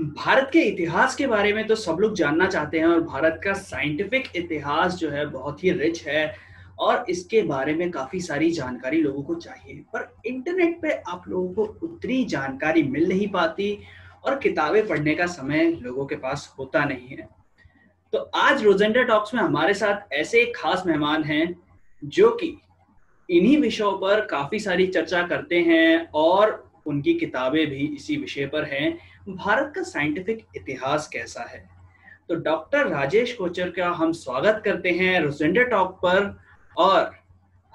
भारत के इतिहास के बारे में तो सब लोग जानना चाहते हैं और भारत का साइंटिफिक इतिहास जो है बहुत ही रिच है और इसके बारे में काफ़ी सारी जानकारी लोगों को चाहिए। पर इंटरनेट पे आप लोगों को उतनी जानकारी मिल नहीं पाती और किताबें पढ़ने का समय लोगों के पास होता नहीं है। तो आज रोजेंडा टॉक्स में हमारे साथ ऐसे एक खास मेहमान हैं जो कि इन्हीं विषयों पर काफ़ी सारी चर्चा करते हैं और उनकी किताबें भी इसी विषय पर हैं। भारत का साइंटिफिक इतिहास कैसा है? तो डॉक्टर राजेश कोचर का हम स्वागत करते हैं रोजेंडर टॉक पर, और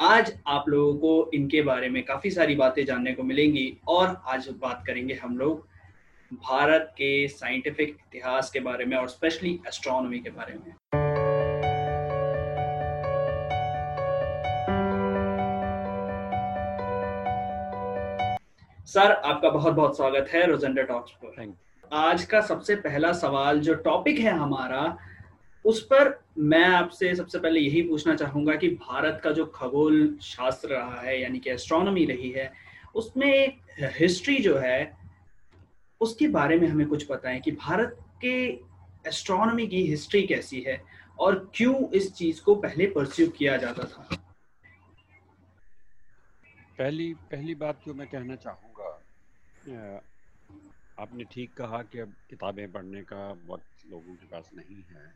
आज आप लोगों को इनके बारे में काफ़ी सारी बातें जानने को मिलेंगी, और आज बात करेंगे हम लोग भारत के साइंटिफिक इतिहास के बारे में, और स्पेशली एस्ट्रोनॉमी के बारे में। सर आपका बहुत बहुत स्वागत है रोजेंडा टॉक्स पर। आज का सबसे पहला सवाल जो टॉपिक है हमारा उस पर मैं आपसे सबसे पहले यही पूछना चाहूँगा कि भारत का जो खगोल शास्त्र रहा है यानी कि एस्ट्रोनॉमी रही है उसमें एक हिस्ट्री जो है उसके बारे में हमें कुछ बताएँ कि भारत के एस्ट्रोनॉमी की हिस्ट्री कैसी है और क्यों इस चीज़ को पहले परस्यू किया जाता था। पहली पहली बात जो मैं कहना चाहूँगा आपने ठीक कहा कि अब किताबें पढ़ने का वक्त लोगों के पास नहीं है,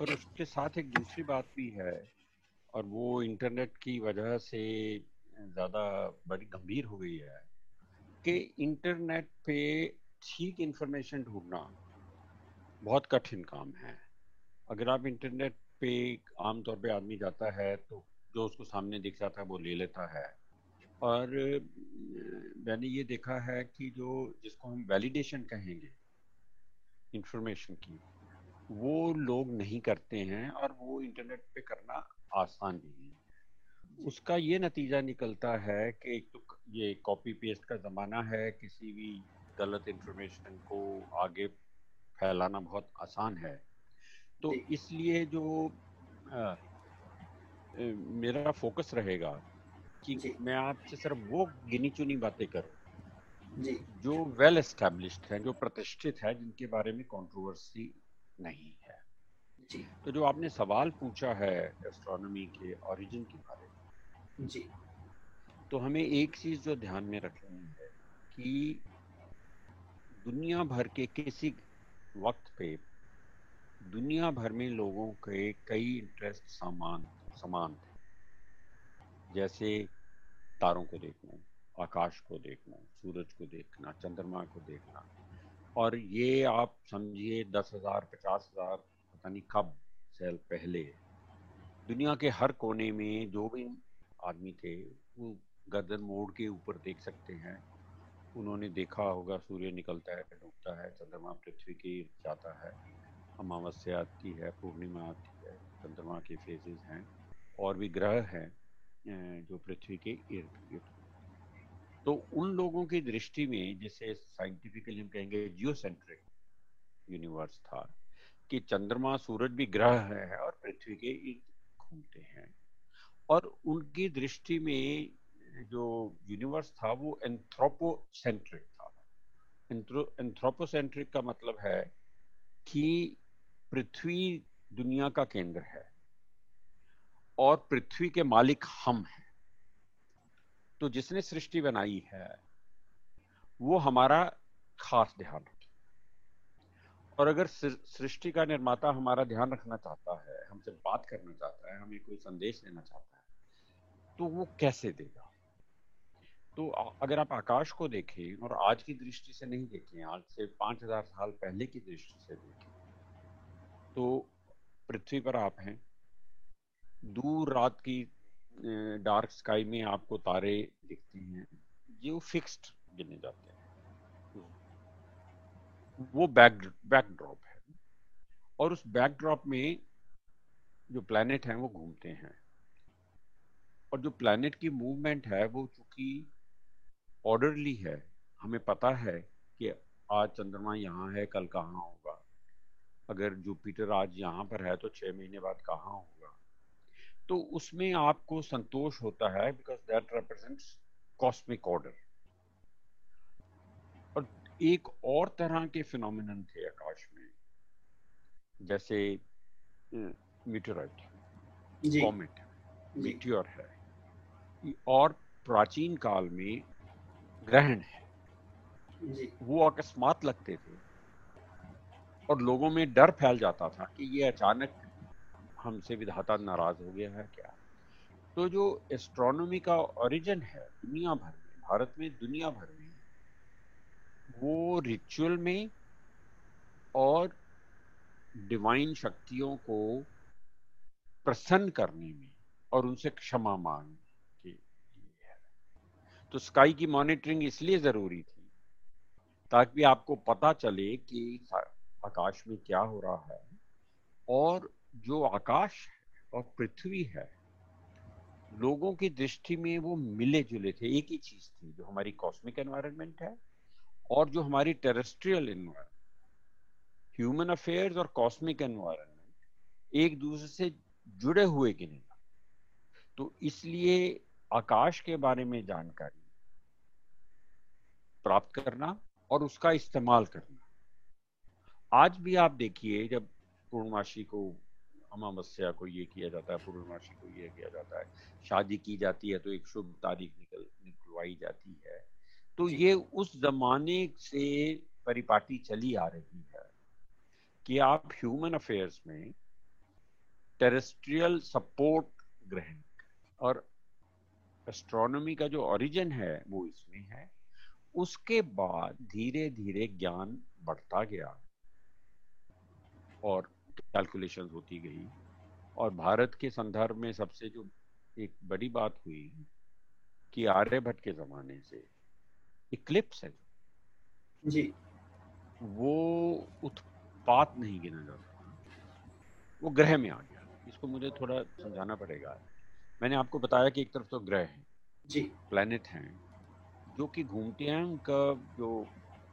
पर उसके साथ एक दूसरी बात भी है, और वो इंटरनेट की वजह से ज़्यादा बड़ी गंभीर हो गई है कि इंटरनेट पे ठीक इंफॉर्मेशन ढूंढना बहुत कठिन काम है। अगर आप इंटरनेट पे आमतौर पे आदमी जाता है तो जो उसको सामने दिख जाता है वो ले लेता है। और मैंने ये देखा है कि जो जिसको हम वैलिडेशन कहेंगे इंफॉर्मेशन की वो लोग नहीं करते हैं और वो इंटरनेट पे करना आसान भी है। उसका ये नतीजा निकलता है कि एक तो ये कॉपी पेस्ट का ज़माना है किसी भी गलत इंफॉर्मेशन को आगे फैलाना बहुत आसान है। तो इसलिए जो आ, मेरा फोकस रहेगा कि मैं आपसे सिर्फ़ वो गिनी चुनी बातें करूँ। जी। जो वेल एस्टेब्लिश्ड है जो प्रतिष्ठित है जिनके बारे में कंट्रोवर्सी नहीं है। जी। तो जो आपने सवाल पूछा है एस्ट्रोनॉमी के ओरिजिन के बारे में जी। तो हमें एक चीज़ जो ध्यान में रखनी है कि दुनिया भर के किसी वक्त पे दुनिया भर में लोगों के कई इंटरेस्ट समान समान थे। जैसे तारों को देखना, आकाश को देखना, सूरज को देखना, चंद्रमा को देखना। और ये आप समझिए दस हज़ार, पचास हज़ार, पता नहीं कब से पहले, दुनिया के हर कोने में जो भी आदमी थे, वो गर्दन मोड़ के ऊपर देख सकते हैं। उन्होंने देखा होगा, सूर्य निकलता है, डूबता है, चंद्रमा पृथ्वी के जाता है, अमावस्या आती है, पूर्णिमा आती है, चंद्रमा के फेजेस हैं, और भी ग्रह हैं। जो पृथ्वी के इर्द गिर्द। तो उन लोगों की दृष्टि में, जिसे साइंटिफिकली हम कहेंगे जियोसेंट्रिक यूनिवर्स था, कि चंद्रमा, सूरज भी ग्रह है और पृथ्वी के इर्द घूमते हैं। और उनकी दृष्टि में जो यूनिवर्स था, वो एंथ्रोपोसेंट्रिक था। एंथ्रोपोसेंट्रिक का मतलब है कि पृथ्वी दुनिया का केंद्र है। और पृथ्वी के मालिक हम हैं। तो जिसने सृष्टि बनाई है, वो हमारा खास ध्यान और अगर सृष्टि का निर्माता हमारा ध्यान रखना चाहता है, हमसे बात करना चाहता है, हमें कोई संदेश देना चाहता है तो वो कैसे देगा? तो अगर आप आकाश को देखें, और आज की दृष्टि से नहीं देखें, आज से पाँच हज़ार साल पहले की दृष्टि से देखें तो पृथ्वी पर आप हैं दूर रात की डार्क स्काई में आपको तारे दिखते हैं। जो फिक्स्ड गिने जाते हैं। वो बैक बैकड्रॉप है। और उस बैकड्रॉप में जो प्लैनेट हैं वो घूमते हैं। और जो प्लैनेट की मूवमेंट है वो चूँकि ऑर्डरली है, हमें पता है कि आज चंद्रमा यहाँ है, कल कहाँ होगा। अगर जुपिटर आज यहाँ पर है तो छह महीने बाद कहाँ होगा? तो उसमें आपको संतोष होता है because that represents cosmic order और एक और तरह के फिनोमिनन थे आकाश में जैसे मीटोराइट कॉमेट मीटियोर है और प्राचीन काल में ग्रहण है। जी। वो अकस्मात लगते थे और लोगों में डर फैल जाता था कि ये अचानक हमसे विधाता नाराज़ हो गया है क्या? तो जो एस्ट्रोनॉमी का ओरिजिन है, दुनिया भर में, भारत में, दुनिया भर में, वो रिचुअल में और डिवाइन शक्तियों को प्रसन्न करने में और उनसे क्षमा मांग के है। तो स्काई की मॉनिटरिंग इसलिए ज़रूरी थी ताकि आपको पता चले कि आकाश में क्या हो रहा है और जो आकाश और पृथ्वी है, लोगों की दृष्टि में वो मिले जुले थे। एक ही चीज़ थी, जो हमारी कॉस्मिक एनवायरनमेंट है और जो हमारी टेरेस्ट्रियल एनवायरनमेंट ह्यूमन अफेयर्स और कॉस्मिक एनवायरनमेंट एक दूसरे से जुड़े हुए नहीं तो इसलिए आकाश के बारे में जानकारी प्राप्त करना और उसका इस्तेमाल करना। आज भी आप देखिए, जब पूर्णमाशी को अमावस्या को ये किया जाता है पूर्णमाशी को ये किया जाता है। शादी की जाती है तो एक शुभ तारीख निकल निकलवाई जाती है। तो ये उस जमाने से परिपाटी चली आ रही है कि आप ह्यूमन अफेयर्स में टेरेस्ट्रियल सपोर्ट ग्रहण और एस्ट्रोनॉमी का जो ओरिजिन है वो इसमें है। उसके बाद धीरे धीरे ज्ञान बढ़ता गया और कैलकुलेशन होती गई। और भारत के संदर्भ में सबसे जो एक बड़ी बात हुई कि आर्यभट्ट के जमाने से इक्लिप्स है। जी। वो उत्पात नहीं गिना जाता वो ग्रह में आ गया। इसको मुझे थोड़ा समझाना पड़ेगा। मैंने आपको बताया कि एक तरफ़ तो ग्रह है। जी। प्लैनेट हैं जो कि घूमते हैं उनका जो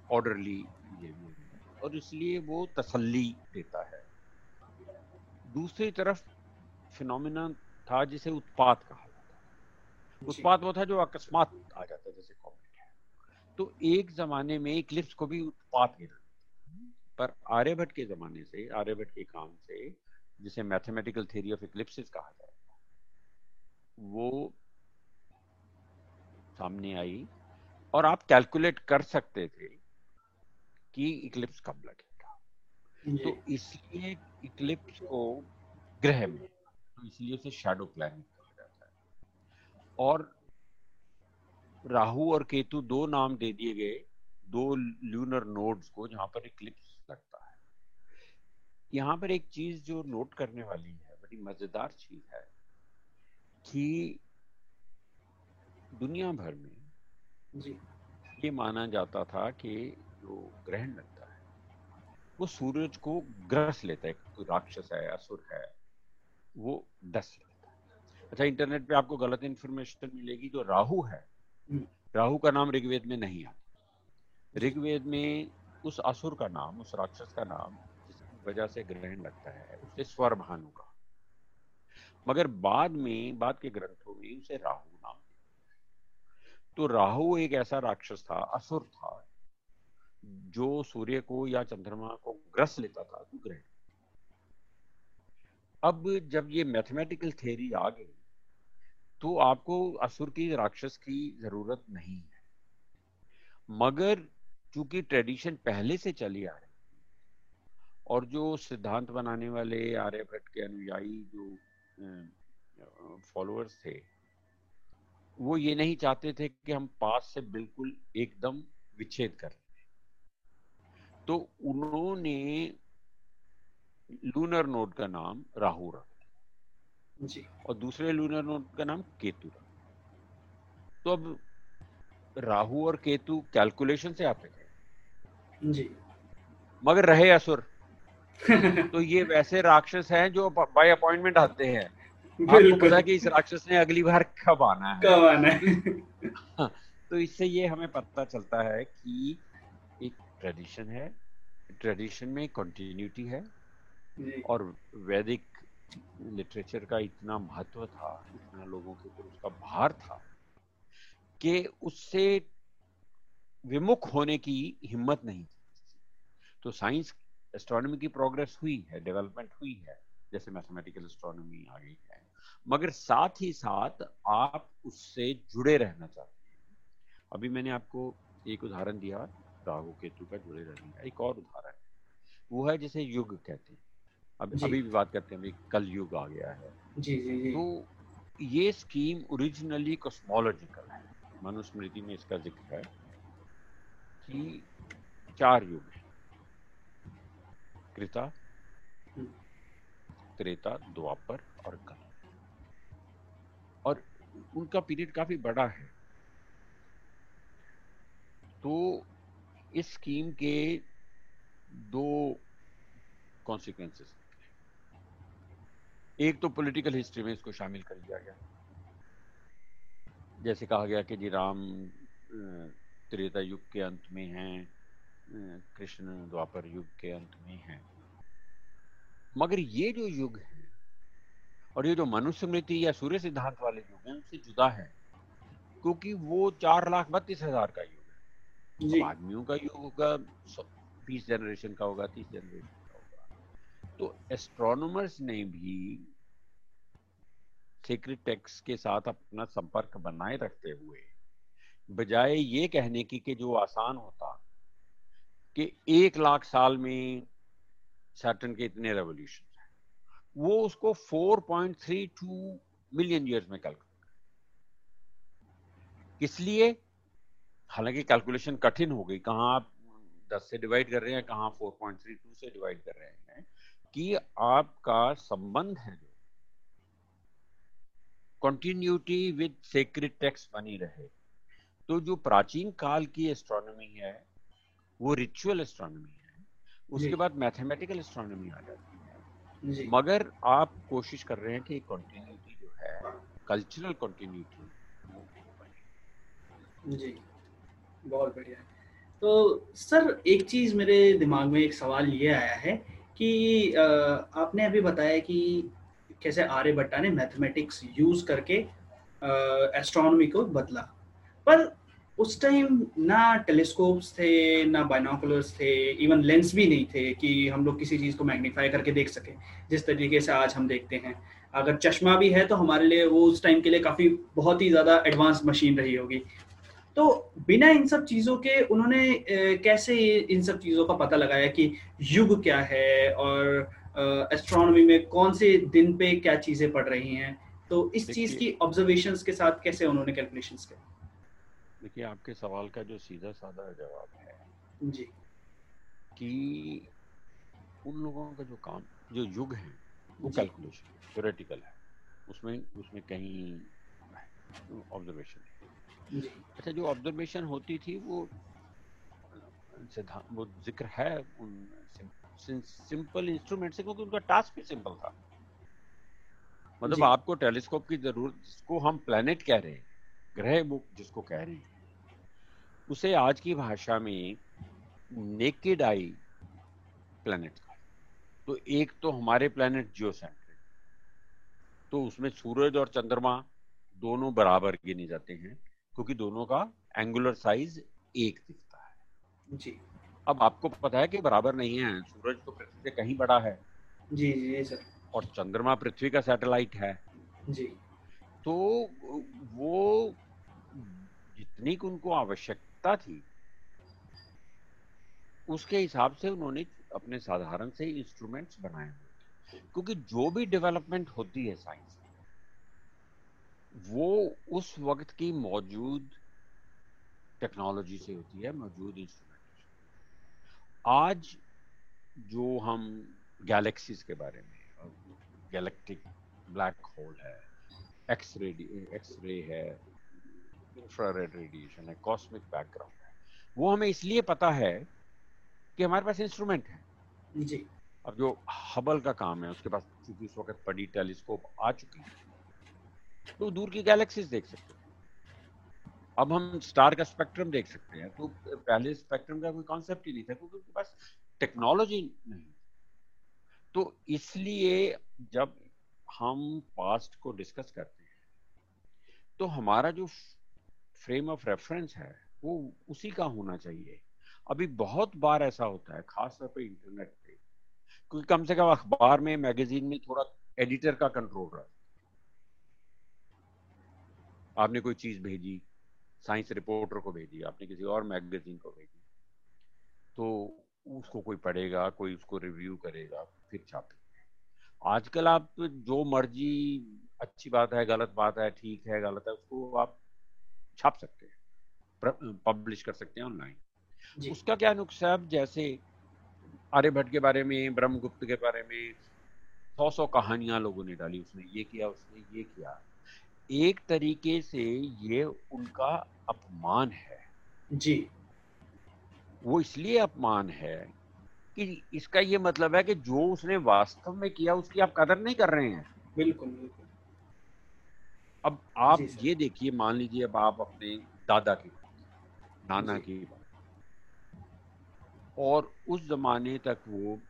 ऑर्डरली और इसलिए वो तसल्ली देता है। दूसरी तरफ़ फिनोमिना था जिसे उत्पात कहा जाता उत्पात वो था जो अकस्मात आ जाता जैसे कॉमेट है। तो एक जमाने में इक्लिप्स को भी उत्पात गिना पर आर्यभट्ट के जमाने से आर्यभट्ट के काम से जिसे मैथमेटिकल थ्योरी ऑफ़ इक्लिप्सिस कहा जाता वो सामने आई। और आप कैलकुलेट कर सकते थे कि इक्लिप्स कब लगेगा तो इसलिए इक्लिप्स को ग्रह में तो इसलिए उसे शैडो प्लैनेट कहा जाता है। और राहु और केतु दो नाम दे दिए गए दो ल्यूनर नोड्स को जहाँ पर इक्लिप्स लगता है। यहाँ पर एक चीज़ जो नोट करने वाली है बड़ी मज़ेदार चीज़ है कि दुनिया भर में जी। ये माना जाता था कि जो ग्रहण लगता वो सूरज को ग्रस लेता है कोई राक्षस है असुर है वो डस लेता है। अच्छा इंटरनेट पे आपको गलत इंफॉर्मेशन मिलेगी जो राहु है। हम्म। राहु का नाम ऋग्वेद में नहीं आता। ऋग्वेद में उस असुर का नाम उस राक्षस का नाम वजह से ग्रहण लगता है उसे स्वर भानु का मगर बाद में बाद के ग्रंथों में उसे राहु नाम तो राहु एक ऐसा राक्षस था असुर था जो सूर्य को या चंद्रमा को ग्रस लेता था ग्रहण। अब जब ये मैथमेटिकल थ्योरी आ गई तो आपको असुर की, राक्षस की ज़रूरत नहीं है। मगर चूँकि ट्रेडिशन पहले से चली आ रही और जो सिद्धांत बनाने वाले आर्यभट्ट के अनुयायी जो फॉलोअर्स थे, वो ये नहीं चाहते थे कि हम पास से बिल्कुल एकदम विच्छेद कर तो उन्होंने लूनर नोड का नाम राहु रखा जी। और दूसरे लूनर नोड का नाम केतु रखा तो अब राहु और केतु कैलकुलेशन से जी। मगर रहे असुर। तो ये वैसे राक्षस हैं जो बाय अपॉइंटमेंट आते हैं। आपको पता कि इस राक्षस ने अगली बार कब आना है? कब आना है? हाँ, तो इससे ये हमें पता चलता है कि ट्रेडिशन है ट्रेडिशन में कंटिन्यूटी है और वैदिक लिटरेचर का इतना महत्व था इतना लोगों के ऊपर उसका भार था कि उससे विमुख होने की हिम्मत नहीं तो साइंस एस्ट्रोनॉमी की प्रोग्रेस हुई है डेवलपमेंट हुई है जैसे मैथमेटिकल एस्ट्रोनॉमी आ गई है। मगर साथ ही साथ आप उससे जुड़े रहना चाहते हैं। अभी मैंने आपको एक उदाहरण दिया राहु केतु का जुड़े रहने का एक और उदाहरण वो है जैसे युग कहते हैं। अब अभी भी बात करते हैं कल युग आ गया है। जी जी जी। तो ये स्कीम ओरिजिनली कॉस्मोलॉजिकल है। मनुस्मृति में इसका ज़िक्र है कि चार युग है। कृता। त्रेता द्वापर और कल और उनका पीरियड काफ़ी बड़ा है। तो इस स्कीम के दो कॉन्सिक्वेंसेस एक तो पॉलिटिकल हिस्ट्री में इसको शामिल कर दिया गया। जैसे कहा गया कि जी राम त्रेता युग के अंत में हैं कृष्ण द्वापर युग के अंत में हैं। मगर ये जो युग है, और ये जो मनुस्मृति या सूर्य सिद्धांत वाले युग हैं, उनसे जुदा है, क्योंकि वो चार लाख बत्तीस हज़ार का युग आदमियों का युग होगा बीस जनरेशन का होगा, तीस जनरेशन का होगा। तो एस्ट्रोनॉमर्स ने भी सीक्रेट टेक्स के साथ अपना संपर्क बनाए रखते हुए, बजाय ये कहने की कि जो आसान होता, कि एक लाख साल में सैटर्न के इतने रेवोल्यूशन वो उसको 4.32 मिलियन ईयर्स में कैलकुलेट इसलिए हालाँकि कैलकुलेशन कठिन हो गई। कहाँ आप 10 से डिवाइड कर रहे हैं कहाँ 4.32 से डिवाइड कर रहे हैं कि आपका संबंध है जो। कंटिन्यूटी विद सेक्रेट टेक्स्ट बनी रहे। तो जो प्राचीन काल की एस्ट्रोनॉमी है वो रिचुअल एस्ट्रोनॉमी है। उसके बाद मैथमेटिकल एस्ट्रोनॉमी आ जाती है। मगर आप कोशिश कर रहे हैं कि कंटिन्यूटी जो है कल्चरल कंटिन्यूटी जी। बहुत बढ़िया तो सर, एक चीज़ मेरे दिमाग में, एक सवाल ये आया है कि आपने अभी बताया कि कैसे आर्यभट्टा ने मैथमेटिक्स यूज़ करके एस्ट्रोनॉमी को बदला। पर उस टाइम ना टेलीस्कोप्स थे, ना बाइनोकुलर्स थे इवन लेंस भी नहीं थे कि हम लोग किसी चीज़ को मैग्नीफाई करके देख सकें, जिस तरीके से आज हम देखते हैं। अगर चश्मा भी है तो हमारे लिए वो उस टाइम के लिए काफ़ी बहुत ही ज़्यादा एडवांस मशीन रही होगी। तो बिना इन सब चीज़ों के उन्होंने कैसे इन सब चीज़ों का पता लगाया कि युग क्या है और एस्ट्रोनॉमी में कौन से दिन पे क्या चीज़ें पड़ रही हैं? तो इस चीज़ की ऑब्जर्वेशन के साथ कैसे उन्होंने कैलकुलेशन किया देखिए आपके सवाल का जो सीधा साधा जवाब है जी। कि उन लोगों का जो काम जो युग है वो कैलकुलेशन थ्योरेटिकल है। उसमें उसमें कहीं ऑब्जर्वेशन अच्छा जो ऑब्जर्वेशन होती थी वो वो ज़िक्र है उन सिंपल इंस्ट्रूमेंट से क्योंकि उनका टास्क भी सिंपल था। मतलब आपको टेलीस्कोप की ज़रूरत जिसको हम प्लेनेट कह रहे हैं ग्रह बुक जिसको कह रहे हैं उसे आज की भाषा में नेकेड आई प्लेनेट का तो एक तो हमारे प्लेनेट जियो तो उसमें सूरज और चंद्रमा दोनों बराबर गिने जाते हैं। क्योंकि दोनों का एंगुलर साइज़ एक दिखता है। जी। अब आपको पता है कि बराबर नहीं है सूरज तो पृथ्वी से कहीं बड़ा है। जी जी सर। और चंद्रमा पृथ्वी का सैटेलाइट है। जी। तो वो जितनी उनको आवश्यकता थी उसके हिसाब से उन्होंने अपने साधारण से इंस्ट्रूमेंट्स बनाए क्योंकि जो भी डेवलपमेंट होती है साइंस वो उस वक्त की मौजूद टेक्नोलॉजी से होती है मौजूद इंस्ट्रूमेंट आज जो हम गैलेक्सीज के बारे में गैलेक्टिक ब्लैक होल है एक्स रे एक्स रे है इंफ्रारेड रेडिएशन है कॉस्मिक बैकग्राउंड है वो हमें इसलिए पता है कि हमारे पास इंस्ट्रूमेंट है। जी। अब जो हबल का काम है उसके पास चूँकि उस वक्त बड़ी टेलीस्कोप आ चुकी है तो दूर की गैलेक्सीज देख सकते हैं। अब हम स्टार का स्पेक्ट्रम देख सकते हैं। तो पहले स्पेक्ट्रम का कोई कॉन्सेप्ट ही नहीं था, क्योंकि उनके पास टेक्नोलॉजी नहीं तो इसलिए जब हम पास्ट को डिस्कस करते हैं तो हमारा जो फ्रेम ऑफ़ रेफरेंस है, वो उसी का होना चाहिए। अभी बहुत बार ऐसा होता है, खासतौर पे इंटरनेट पे, क्योंकि कम से कम अखबार में मैगजीन में थोड़ा एडिटर का कंट्रोल रहा आपने कोई चीज़ भेजी साइंस रिपोर्टर को भेजी आपने किसी और मैगजीन को भेजी तो उसको कोई पढ़ेगा कोई उसको रिव्यू करेगा फिर छापे। आजकल आप जो मर्ज़ी अच्छी बात है गलत बात है ठीक है गलत है उसको आप छाप सकते हैं पब्लिश कर सकते हैं ऑनलाइन। उसका क्या नुकसान जैसे आर्यभट्ट के बारे में ब्रह्मगुप्त के बारे में सौ सौ कहानियाँ लोगों ने डाली उसने ये किया उसने ये किया। एक तरीके से ये उनका अपमान है। जी। वो इसलिए अपमान है कि इसका ये मतलब है कि जो उसने वास्तव में किया उसकी आप कदर नहीं कर रहे हैं। बिल्कुल बिल्कुल। अब आप ये देखिए मान लीजिए अब आप अपने दादा की नाना की और उस जमाने तक वो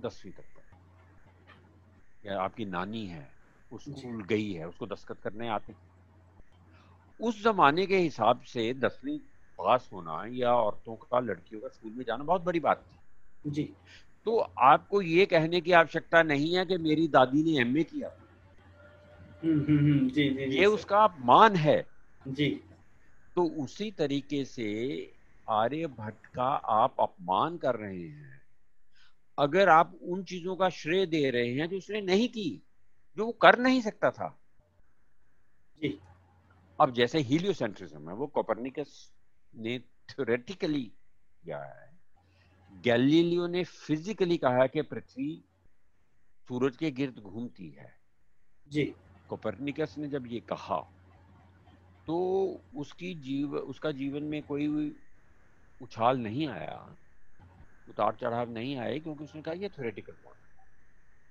दसवीं तक या आपकी नानी है? स्कूल गई है उसको दस्तखत करने आते हैं। उस जमाने के हिसाब से दसवीं पास होना या औरतों का लड़कियों का स्कूल में जाना बहुत बड़ी बात थी। जी। तो आपको ये कहने की आवश्यकता नहीं है कि मेरी दादी ने एमए किया। हम्म, हम्म, हम्म, जी, जी, ये उसका अपमान है। जी। तो उसी तरीके से आर्यभट्ट का आप अपमान कर रहे हैं। अगर आप उन चीज़ों का श्रेय दे रहे हैं जो उसने नहीं की जो वो कर नहीं सकता था। जी। अब जैसे हीलियोसेंट्रिज्म है वो कोपरनिकस ने थ्योरेटिकली किया है। गैलीलियो ने फिजिकली कहा कि पृथ्वी सूरज के गिर्द घूमती है। जी। कोपरनिकस ने जब ये कहा तो उसकी जीव उसका जीवन में कोई उछाल नहीं आया उतार चढ़ाव नहीं आए क्योंकि उसने कहा ये थ्योरेटिकल पॉइंट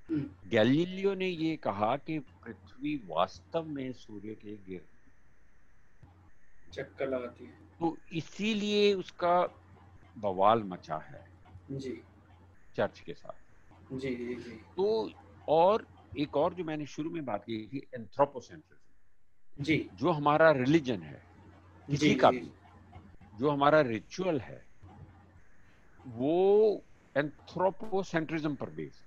गैलीलियो ने ये कहा कि पृथ्वी वास्तव में सूर्य के गिर्द चक्कर लगाती है। तो इसीलिए उसका बवाल मचा है जी। चर्च के साथ। जी जी जी। तो और एक और जो मैंने शुरू में बात की थी एंथ्रोपोसेंट्रिज्म जी। जो हमारा रिलीजन है किसी का भी जो हमारा रिचुअल है वो एंथ्रोपोसेंट्रिज्म पर बेस्ड हम्म।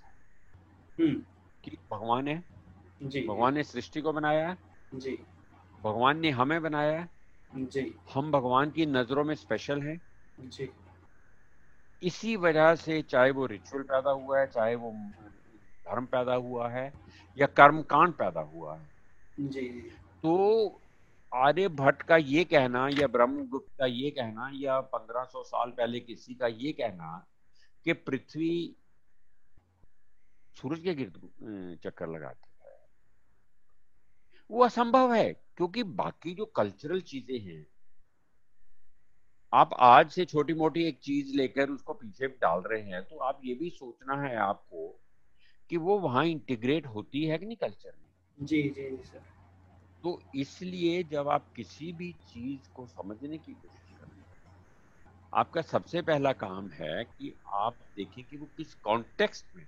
कि भगवान है जी। भगवान ने सृष्टि को बनाया है। जी। भगवान ने हमें बनाया है। जी। हम भगवान की नज़रों में स्पेशल हैं। जी। इसी वजह से चाहे वो रिचुअल पैदा हुआ है चाहे वो धर्म पैदा हुआ है या कर्म कांड पैदा हुआ है। जी। तो आर्यभट्ट का ये कहना या ब्रह्मगुप्त का ये कहना या 1500 साल पहले किसी का ये कहना कि पृथ्वी सूरज के गिर्द चक्कर लगाती है। वो असंभव है क्योंकि बाकी जो कल्चरल चीज़ें हैं आप आज से छोटी मोटी एक चीज़ लेकर उसको पीछे डाल रहे हैं तो आप ये भी सोचना है आपको कि वो वहाँ इंटीग्रेट होती है कि नहीं कल्चर में? जी जी सर तो इसलिए जब आप किसी भी चीज़ को समझने की कोशिश करें आपका सबसे पहला काम है कि आप देखें कि वो किस कॉन्टेक्स्ट में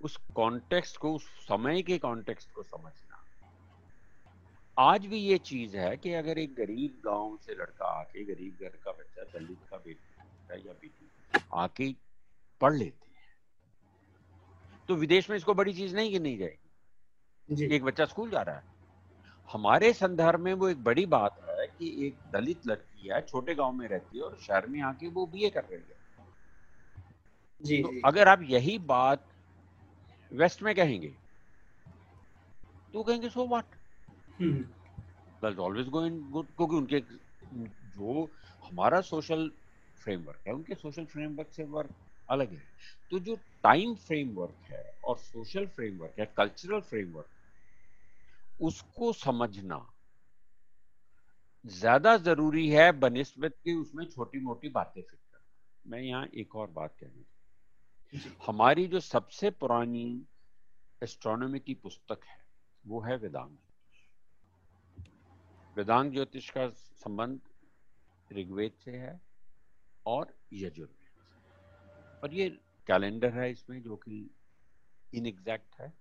उस कॉन्टेक्स्ट को उस समय के कॉन्टेक्स्ट को समझना। आज भी ये चीज़ है कि अगर एक गरीब गाँव से लड़का आके गरीब घर का बच्चा दलित का बेटा या बेटी आके पढ़ लेते हैं तो विदेश में इसको बड़ी चीज़ नहीं गिनी जाएगी। एक बच्चा स्कूल जा रहा है। हमारे संदर्भ में वो एक बड़ी बात है कि एक दलित लड़की है छोटे गाँव में रहती है और शहर में आके वो बीए कर रही है। जी, तो जी. अगर आप यही बात वेस्ट में कहेंगे। तो कहेंगे so what always going good क्योंकि उनके जो हमारा सोशल फ्रेमवर्क है उनके सोशल फ्रेमवर्क से वर्क अलग है। तो जो टाइम फ्रेमवर्क है और सोशल फ्रेमवर्क है कल्चरल फ्रेमवर्क उसको समझना ज़्यादा ज़रूरी है बनस्बत की उसमें छोटी मोटी बातें फिट करना। मैं यहाँ एक और बात कहनी हमारी जो सबसे पुरानी एस्ट्रोनॉमी की पुस्तक है, वो है वेदांत। वेदांग ज्योतिष का संबंध ऋग्वेद से है और यजुर्वेद और ये कैलेंडर है इसमें, जो कि इनएग्जैक्ट है।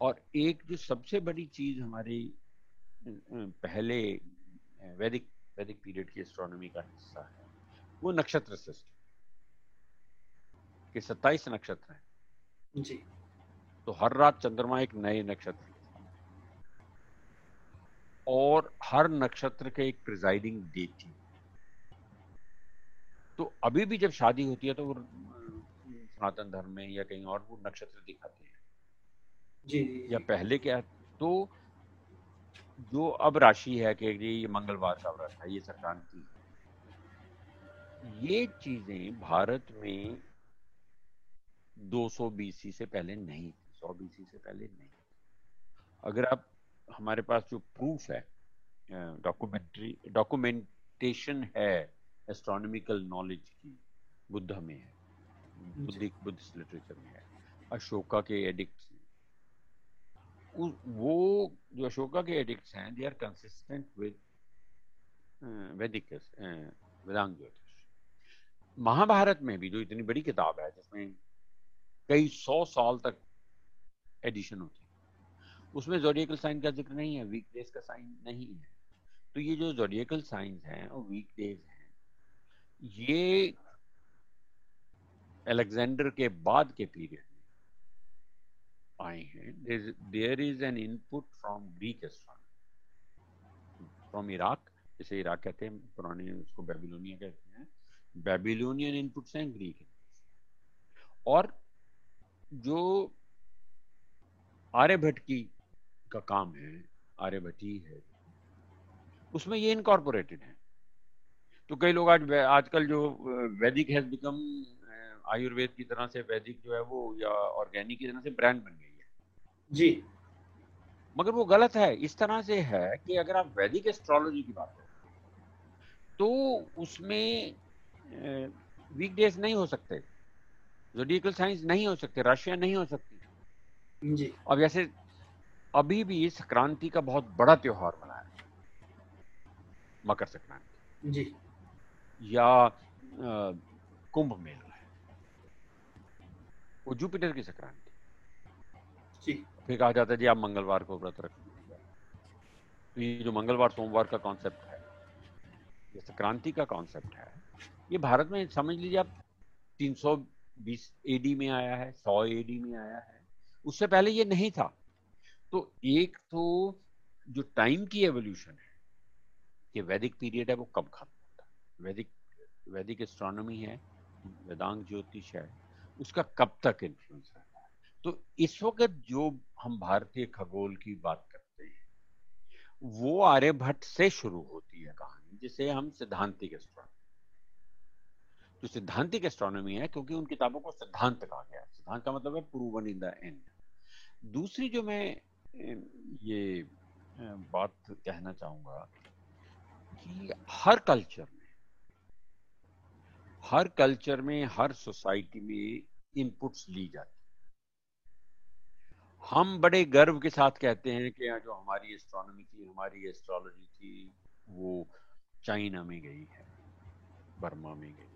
और एक जो सबसे बड़ी चीज़ हमारी पहले वैदिक वैदिक पीरियड की एस्ट्रोनॉमी का हिस्सा है, वो नक्षत्र सिस्टम के सत्ताईस नक्षत्र हैं। जी। तो हर रात चंद्रमा एक नए नक्षत्र और हर नक्षत्र के एक प्रिजाइडिंग देती तो अभी भी जब शादी होती है तो वो सनातन धर्म में या कहीं और वो नक्षत्र दिखाते हैं। जी, जी, या पहले क्या तो जो अब राशि है कि ये मंगलवार का व्रत है ये संक्रांति ये चीज़ें भारत में 200 बीसी से पहले नहीं थी 100 बीसी से पहले नहीं अगर आप हमारे पास जो प्रूफ है डॉक्यूमेंट्री डॉक्यूमेंटेशन है एस्ट्रोनॉमिकल नॉलेज की बुद्ध में है बुद्धिक बुद्धिस्ट लिटरेचर में है अशोका के एडिक्ट्स वो जो अशोका के एडिक्ट्स हैं दे आर कंसिस्टेंट विद वैदिक वेदांग ज्योतिष। महाभारत में भी जो इतनी बड़ी किताब है जिसमें कई सौ साल तक एडिशन होती है। उसमें जोडियकल साइन का ज़िक्र नहीं है वीक डेज़ का साइन नहीं है। तो ये जो जोडियकल साइंस हैं और वीक डेज़ हैं। ये अलेक्जेंडर के बाद के पीरियड में आए हैं। There is an input from Greek astronomy from Iraq जैसे इराक कहते हैं, पुराने उसको बेबीलोनिया कहते हैं। बेबीलोनियन इनपुट्स हैं ग्रीक और जो आर्यभट्ट की का काम है आर्यभट्टी है उसमें ये इनकॉर्पोरेटेड है। तो कई लोग आज आजकल जो वैदिक हैज़ बिकम आयुर्वेद की तरह से वैदिक जो है वो या ऑर्गेनिक की तरह से ब्रांड बन गई है। जी। मगर वो गलत है इस तरह से है कि अगर आप वैदिक एस्ट्रोलॉजी की बात करें तो उसमें वीक डेज़ नहीं हो सकते। जोडिकल साइंस नहीं हो सकते राशियाँ नहीं हो सकती। जी। अब जैसे अभी भी संक्रांति का बहुत बड़ा त्योहार मनाया मकर संक्रांति। जी। या कुंभ मेला है। वो जुपिटर की संक्रांति। जी। फिर कहा जाता है जी आप मंगलवार को व्रत रख तो ये जो मंगलवार सोमवार का कॉन्सेप्ट है ये संक्रांति का कॉन्सेप्ट है। ये भारत में समझ लीजिए आप 320 एडी में आया है, सौ एडी में आया है। उससे पहले ये नहीं था। तो एक तो जो टाइम की एवोल्यूशन है कि वैदिक पीरियड है, वो कब खत्म होता है? वैदिक वैदिक एस्ट्रोनॉमी है वेदांग ज्योतिष है, उसका कब तक इन्फ्लुएंस है? तो इस वक्त जो हम भारतीय खगोल की बात करते हैं, वो आर्यभट्ट से शुरू होती है कहानी, जिसे हम सिद्धांतिक एस्ट्रोनॉमी जो सिद्धांतिक एस्ट्रोनॉमी है, क्योंकि उन किताबों को सिद्धांत कहा गया है। सिद्धांत का मतलब है प्रूवन इन द एंड दूसरी जो मैं ये बात कहना चाहूँगा कि हर कल्चर में, हर कल्चर में, हर सोसाइटी में इनपुट्स ली जाती हम बड़े गर्व के साथ कहते हैं कि जो हमारी एस्ट्रोनॉमी थी, हमारी एस्ट्रोलॉजी थी, वो चाइना में गई है, बर्मा में गई।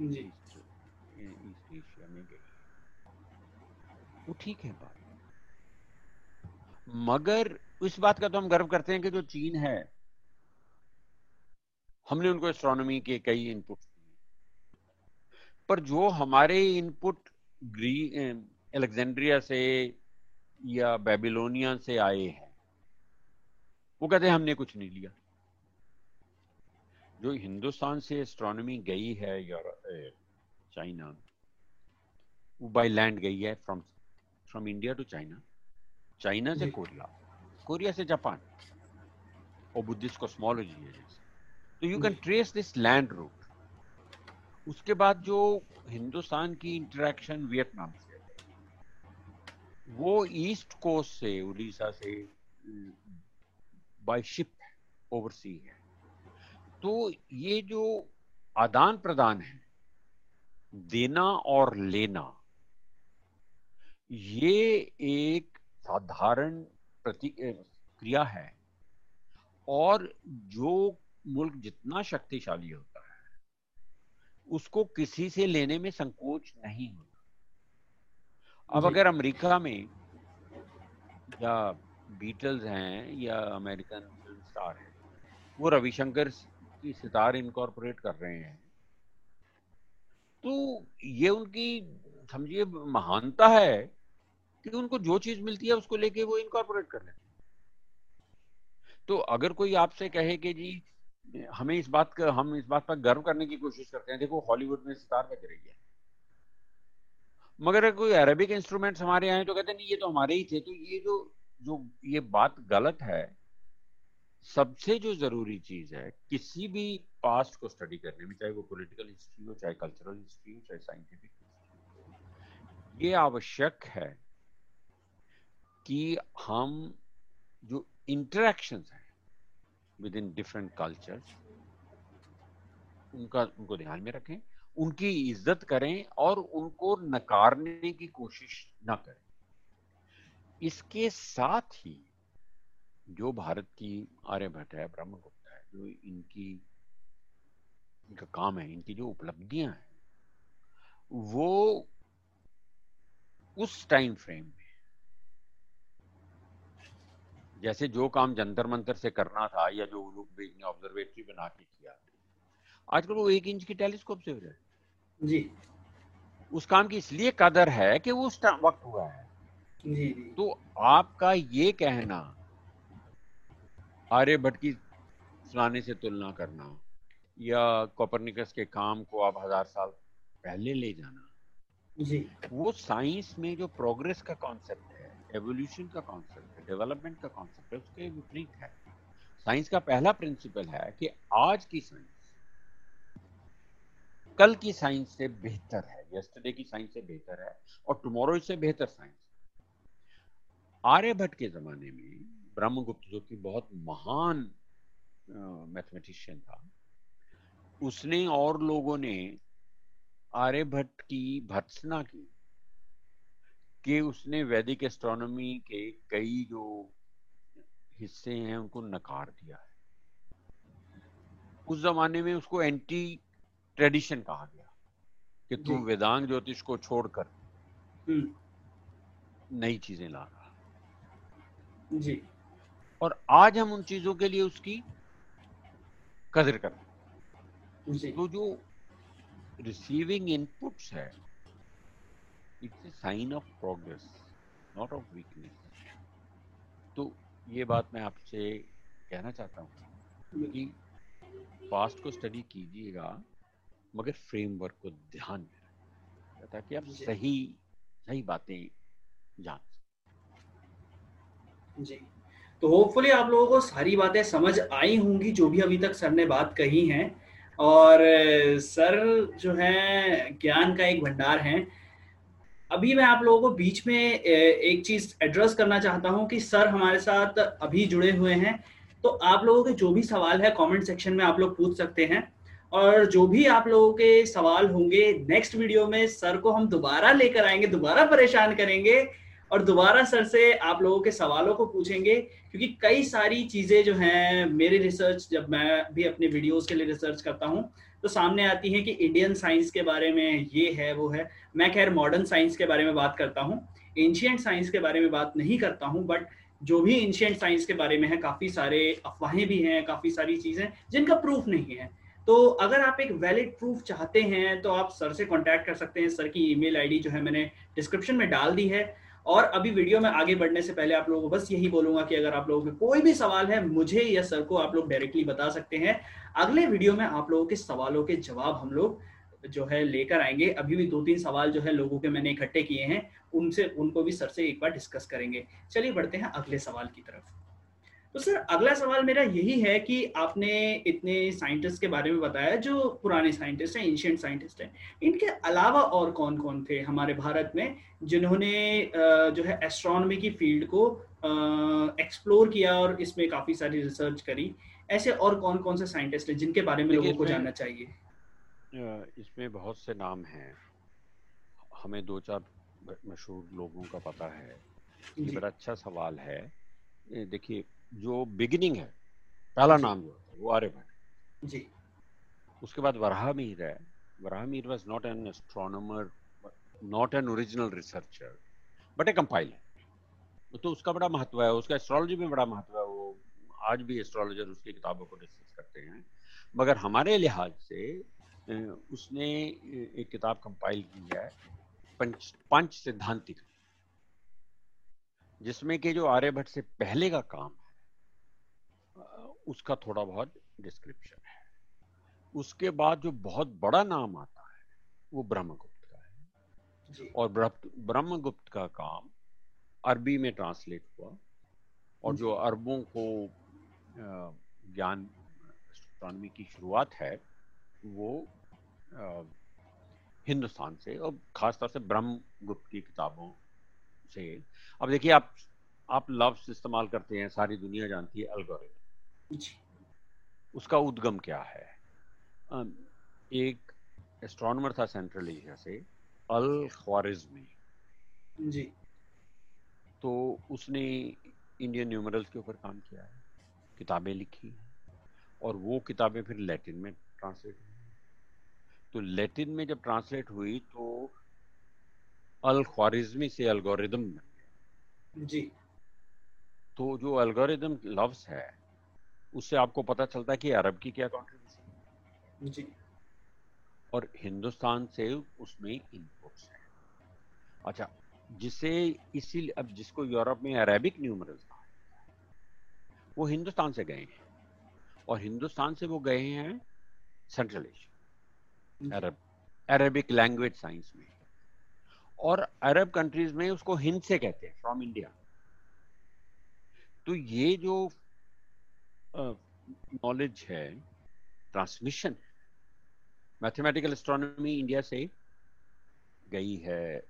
ईस्ट एशिया में गई वो ठीक है बात। मगर इस बात का तो हम गर्व करते हैं कि जो चीन है, हमने उनको एस्ट्रोनॉमी के कई इनपुट पर जो हमारे इनपुट ग्री एलेक्जेंड्रिया से या बेबीलोनिया से आए हैं, वो कहते हैं हमने कुछ नहीं लिया। जो हिंदुस्तान से एस्ट्रोनॉमी गई है चाइना वो बाय लैंड गई है from from India to China China से कोरिया कोरिया से जापान और बुद्धिस्ट कॉस्मोलॉजी है तो you can trace this land route उसके बाद जो हिंदुस्तान की इंटरेक्शन वियतनाम से वो ईस्ट कोस्ट से उड़ीसा से बाय शिप ओवरसी है। तो ये जो आदान प्रदान है देना और लेना ये एक साधारण प्रतिक्रिया है। और जो मुल्क जितना शक्तिशाली होता है उसको किसी से लेने में संकोच नहीं होता। अब अगर अमेरिका में या बीटल्स हैं या अमेरिकन फ़िल्म स्टार हैं वो रविशंकर की सितार इनकॉर्पोरेट कर रहे हैं। तो ये उनकी, समझिए, महानता है कि उनको जो चीज़ मिलती है उसको लेके वो इनकॉर्पोरेट कर लेते तो अगर कोई आपसे कहे कि जी, हमें इस बात का, हम इस बात पर गर्व करने की कोशिश करते हैं, देखो, हॉलीवुड में सितार बज रही है। मगर अगर कोई अरेबिक इंस्ट्रूमेंट्स हमारे यहाँ तो कहते नहीं, ये तो हमारे ही थे। तो ये जो जो, ये बात गलत है सबसे जो ज़रूरी चीज़ है, किसी भी पास्ट को स्टडी करने में, चाहे वो पॉलिटिकल हिस्ट्री हो, चाहे कल्चरल हिस्ट्री हो, चाहे साइंटिफिक ये आवश्यक है कि हम जो इंटरेक्शन हैं विद इन डिफरेंट कल्चर्स उनका, उनको ध्यान में रखें, उनकी इज़्ज़त करें और उनको नकारने की कोशिश ना करें। इसके साथ ही जो भारत की आर्यभट्ट है ब्रह्मगुप्त है जो इनकी इनका काम है इनकी जो उपलब्धियाँ हैं वो उस टाइम फ्रेम में जैसे जो काम जंतर मंतर से करना था या जो लोग ने ऑब्जर्वेटरी बना के किया आजकल वो एक इंच की टेलीस्कोप से हो जी। उस काम की इसलिए कदर है कि वो उस वक्त हुआ है। जी जी। तो आपका ये कहना आर्यभट्ट की सुनाने से तुलना करना या कॉपरनिकस के काम को आप हज़ार साल पहले ले जाना। जी। वो साइंस में जो प्रोग्रेस का कॉन्सेप्ट है एवोल्यूशन का कॉन्सेप्ट है डेवलपमेंट का कॉन्सेप्ट है उसके विपरीत है। साइंस का पहला प्रिंसिपल है कि आज की साइंस कल की साइंस से बेहतर है यस्टरडे की साइंस से बेहतर है और टुमारो इससे बेहतर साइंस आर्यभट्ट के जमाने में ब्रह्मगुप्त जो कि बहुत महान मैथमेटिशियन था उसने और लोगों ने आर्यभट्ट की भर्सना की कि उसने वैदिक एस्ट्रोनॉमी के कई जो हिस्से हैं उनको नकार दिया है। उस जमाने में उसको एंटी ट्रेडिशन कहा गया कि तू वेदांग ज्योतिष को छोड़कर हम्म। नई चीज़ें ला रहा। जी। और आज हम उन चीज़ों के लिए उसकी कदर करते तो जो रिसीविंग इनपुट्स है it's a sign of progress not of weakness तो ये बात मैं आपसे कहना चाहता हूँ कि पास्ट को स्टडी कीजिएगा मगर फ्रेमवर्क को ध्यान में ताकि आप सही सही बातें जान जी। तो होपफुली आप लोगों को सारी बातें समझ आई होंगी, जो भी अभी तक सर ने बात कही हैं। और सर जो है, ज्ञान का एक भंडार है। अभी मैं आप लोगों को बीच में एक चीज़ एड्रेस करना चाहता हूँ कि सर हमारे साथ अभी जुड़े हुए हैं। तो आप लोगों के जो भी सवाल है कमेंट सेक्शन में आप लोग पूछ सकते हैं। और जो भी आप लोगों के सवाल होंगे नेक्स्ट वीडियो में सर को हम दोबारा लेकर आएँगे, दोबारा परेशान करेंगे। और दोबारा सर से आप लोगों के सवालों को पूछेंगे, क्योंकि कई सारी चीज़ें जो हैं मेरी रिसर्च जब मैं भी अपने वीडियोस के लिए रिसर्च करता हूँ तो सामने आती है कि इंडियन साइंस के बारे में ये है, वो है। मैं खैर मॉडर्न साइंस के बारे में बात करता हूँ एंशियंट साइंस के बारे में बात नहीं करता हूँ बट जो भी एंशियंट साइंस के बारे में है, काफ़ी सारे अफवाहें भी हैं, काफ़ी सारी चीज़ें, जिनका प्रूफ नहीं है। तो अगर आप एक वैलिड प्रूफ चाहते हैं तो आप सर से कांटेक्ट कर सकते हैं। सर की ईमेल आईडी जो है मैंने डिस्क्रिप्शन में डाल दी है। और अभी वीडियो में आगे बढ़ने से पहले आप लोगों को बस यही बोलूँगा कि अगर आप लोगों के कोई भी सवाल है, मुझे या सर को आप लोग डायरेक्टली बता सकते हैं। अगले वीडियो में आप लोगों के सवालों के जवाब हम लोग जो है लेकर आएँगे। अभी भी दो तीन सवाल जो है लोगों के मैंने इकट्ठे किए हैं, उनसे, उनको भी सर से एक बार डिस्कस करेंगे। चलिए बढ़ते हैं अगले सवाल की तरफ़। तो सर अगला सवाल मेरा यही है कि आपने इतने साइंटिस्ट के बारे में बताया जो पुराने साइंटिस्ट हैं एंशियंट साइंटिस्ट हैं इनके अलावा और कौन कौन थे हमारे भारत में जिन्होंने जो है एस्ट्रोनॉमी की फ़ील्ड को एक्सप्लोर किया और इसमें काफ़ी सारी रिसर्च करी? ऐसे और कौन कौन से साइंटिस्ट हैं जिनके बारे में लोगों को जानना चाहिए? इसमें बहुत से नाम हैं। हमें दो चार मशहूर लोगों का पता है। ये बड़ा अच्छा सवाल है। देखिए जो बिगिनिंग है पहला नाम जो है वो आर्यभट्ट जी। उसके बाद वराहमीर है। Varahamihira was not an astronomer not an original researcher but a compiler तो उसका बड़ा महत्व है उसका एस्ट्रोलॉजी में बड़ा महत्व है वो आज भी एस्ट्रोलॉजर उसकी किताबों को डिस्कस करते हैं। मगर हमारे लिहाज से उसने एक किताब कंपाइल की है पंच पंच सिद्धांतिक। जिसमें कि जो आर्यभट्ट से पहले का काम है उसका थोड़ा बहुत डिस्क्रिप्शन है। उसके बाद जो बहुत बड़ा नाम आता है वो ब्रह्मगुप्त का है। और ब्रह्मगुप्त का काम अरबी में ट्रांसलेट हुआ और जो अरबों को ज्ञान एस्ट्रोनॉमी की शुरुआत है वो हिंदुस्तान से और खासतौर से ब्रह्मगुप्त की किताबों से। अब देखिए आप आप लफ्ज इस्तेमाल करते हैं सारी दुनिया जानती है अल्गोरिथम उसका उद्गम क्या है? एक एस्ट्रोनॉमर था सेंट्रल एशिया से अल ख्वारिज्मी। जी। तो उसने इंडियन न्यूमरल्स के ऊपर काम किया है किताबें लिखी हैं और वो किताबें फिर लैटिन में ट्रांसलेट हुई तो लैटिन में जब ट्रांसलेट हुई तो अल ख्वारिज्मी से अलगोरिदम जी। तो जो अलगोरिदम लफ्ज है उससे आपको पता चलता है कि अरब की क्या कॉन्ट्रीब्यूशन जी। और हिंदुस्तान से उसमें इनपुट्स है। अच्छा जिसे इसी अब जिसको यूरोप में अरेबिक न्यूमरल्स कहा वो हिंदुस्तान से गए हैं। और हिंदुस्तान से वो गए हैं Central Asia Arab Arabic language science में। और अरब कंट्रीज़ में उसको हिंद से कहते हैं फ्रॉम इंडिया तो ये जो नॉलेज है ट्रांसमिशन मैथमेटिकल एस्ट्रोनॉमी इंडिया से गई है।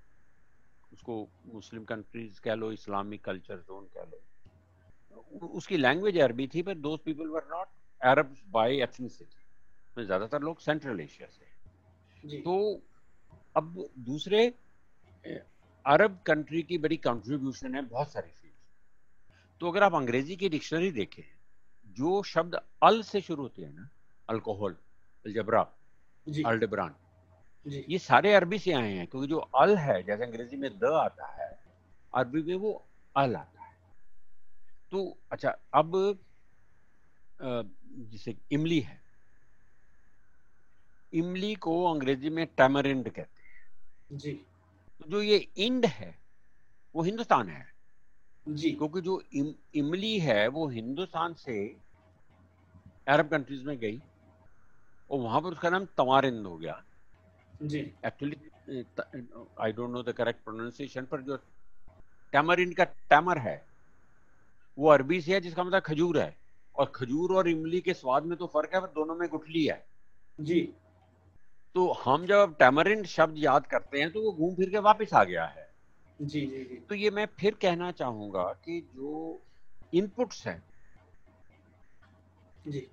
उसको मुस्लिम कंट्रीज़ कह लो इस्लामिक कल्चर जोन कह लो। उसकी लैंग्वेज अरबी थी पर those people were not Arab by ethnicity ज़्यादातर लोग सेंट्रल एशिया से तो अब दूसरे अरब कंट्री की बड़ी कंट्रीब्यूशन है बहुत सारी फ़ील्ड तो अगर आप अंग्रेज़ी की डिक्शनरी देखें जो शब्द अल से शुरू होते हैं ना अल्कोहल अलजबरा अल्डब्रान ये सारे अरबी से आए हैं क्योंकि जो अल है जैसे अंग्रेज़ी में द आता है अरबी में वो अल आता है। तो अच्छा अब जैसे इमली है। इमली को अंग्रेज़ी में टैमरिंड कहते हैं। जी। तो जो ये इंड है वो हिंदुस्तान है। जी। क्योंकि जो इम, इमली है वो हिंदुस्तान से अरब कंट्रीज़ में गई और वहाँ पर उसका नाम तमारिंद हो गया। जी। Actually I don't know the correct pronunciation पर जो टैमरिन का टैमर है वो अरबी से है जिसका मतलब खजूर है। और खजूर और इमली के स्वाद में तो फ़र्क है पर दोनों में गुठली है। जी। तो हम जब टैमरिन शब्द याद करते हैं तो वो घूम फिर के वापस आ गया है। जी जी जी। तो ये मैं फिर कहना चाहूँगा कि जो इनपुट्स हैं जी।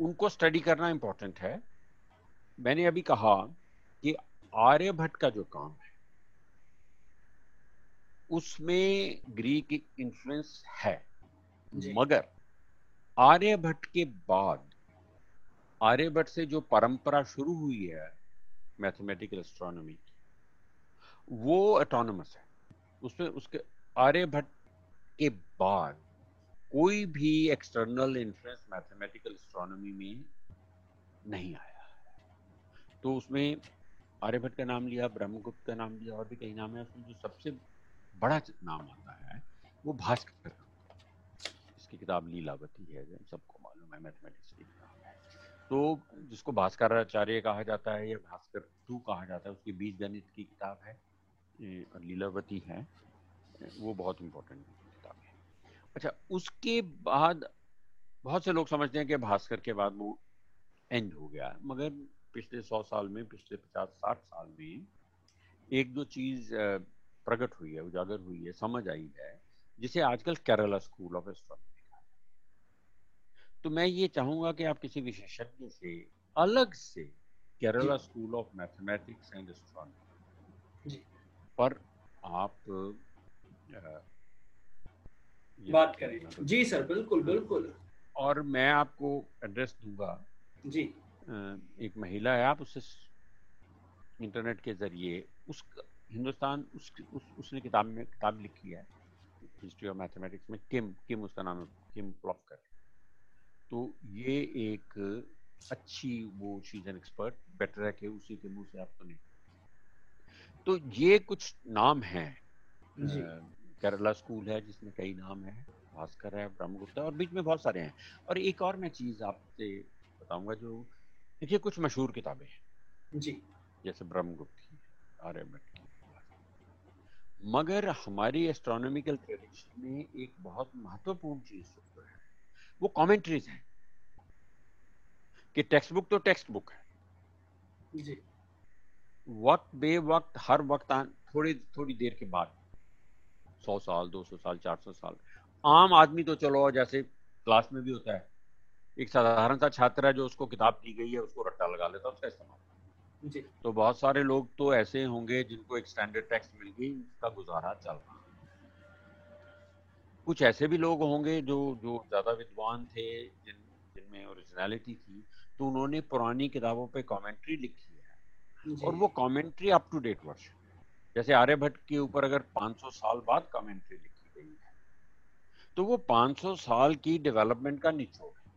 उनको स्टडी करना इंपॉर्टेंट है। मैंने अभी कहा कि आर्यभट्ट का जो काम है उसमें ग्रीक इन्फ्लुएंस है। मगर आर्यभट्ट के बाद आर्यभट्ट से जो परंपरा शुरू हुई है मैथमेटिकल एस्ट्रोनॉमी की वो ऑटोनमस है। उसमें उसके आर्यभट्ट के बाद कोई भी एक्सटर्नल इन्फ्लुएंस मैथमेटिकल एस्ट्रोनॉमी में नहीं आया। तो उसमें आर्यभट्ट का नाम लिया, ब्रह्मगुप्त का नाम लिया, और भी कई नाम है, उसमें जो सबसे बड़ा नाम आता है, वो भास्कर इसकी किताब लीलावती है सबको मालूम है मैथमेटिक्स की किताब है। तो जिसको भास्कराचार्य कहा जाता है, या भास्कर टू कहा जाता है, उसकी बीज गणित की किताब है और लीलावती है, वो बहुत इंपॉर्टेंट किताब है। अच्छा उसके बाद बहुत से लोग समझते हैं कि भास्कर के बाद वो एंड हो गया। मगर पिछले सौ साल में पिछले पचास साठ साल में एक दो चीज़ प्रकट हुई है उजागर हुई है समझ आई है जिसे आजकल केरला स्कूल ऑफ़ एस्ट्रोनॉमी तो मैं ये चाहूँगा कि आप किसी विशेषज्ञ से अलग से Kerala school of mathematics and astronomy पर आप बात करें। जी सर बिल्कुल बिल्कुल। और मैं आपको एड्रेस दूँगा। जी। एक महिला है आप उससे इंटरनेट के ज़रिए उस हिंदुस्तान उस, उस उसने किताब में किताब लिखी है हिस्ट्री ऑफ़ मैथमेटिक्स में किम किम उसका नाम है किम प्लॉकर तो ये एक अच्छी वो शी एन एक्सपर्ट बेटर है कि उसी के मुँह से आप सुने। तो ये कुछ नाम हैं केरला स्कूल है जिसमें कई नाम है भास्कर है ब्रह्मगुप्त है और बीच में बहुत सारे हैं। और एक और मैं चीज़ आपसे बताऊँगा जो देखिए कुछ मशहूर किताबें हैं। जी। जैसे ब्रह्मगुप्त की आर्यभट्ट की। मगर हमारी एस्ट्रोनॉमिकल ट्रेडिशन में एक बहुत महत्वपूर्ण चीज़ जो है वो कमेंट्रीज हैं। कि टेक्स्ट बुक तो टेक्स्ट बुक है। जी। वक्त बे वक्त हर वक्त थोड़ी थोड़ी देर के बाद। सौ साल दो सौ साल चार सौ साल। आम आदमी तो चलो जैसे क्लास में भी होता है। एक साधारण सा छात्र है जो उसको किताब दी गई है उसको रट्टा लगा लेता है उसका इस्तेमाल जी। तो बहुत सारे लोग तो ऐसे होंगे जिनको एक स्टैंडर्ड टेक्स्ट मिल गई उसका गुजारा चल रहा कुछ ऐसे भी लोग होंगे जो जो ज़्यादा विद्वान थे जिन जिनमें ओरिजिनलिटी थी तो उन्होंने पुरानी किताबों पे कमेंट्री लिखी है। और वो कमेंट्री अप टू डेट वर्ष जैसे आर्यभट्ट के ऊपर अगर 500 साल बाद कमेंट्री लिखी गई है तो वो 500 साल की डेवलपमेंट का निचोड़ है।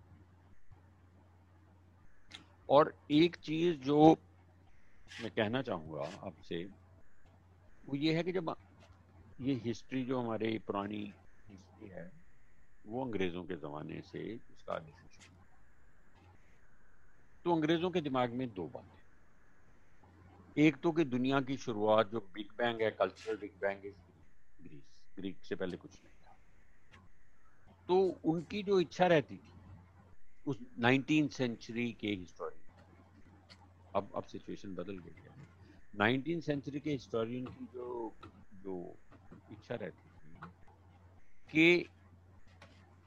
और एक चीज़ जो मैं कहना चाहूँगा आपसे, वो ये है कि जब ये हिस्ट्री जो हमारे पुरानी हिस्ट्री है, वो अंग्रेज़ों के जमाने से डिसीज़न तो अंग्रेज़ों के दिमाग में दो बातें एक तो कि दुनिया की शुरुआत जो बिग बैंग है cultural big bang is Greece Greek से पहले कुछ नहीं था। तो उनकी जो इच्छा रहती थी, उस नाइनटीन सेंचुरी के हिस्टोरियन अब अब सिचुएशन बदल गई है। नाइनटीन सेंचुरी के हिस्टोरियन की जो जो इच्छा रहती थी कि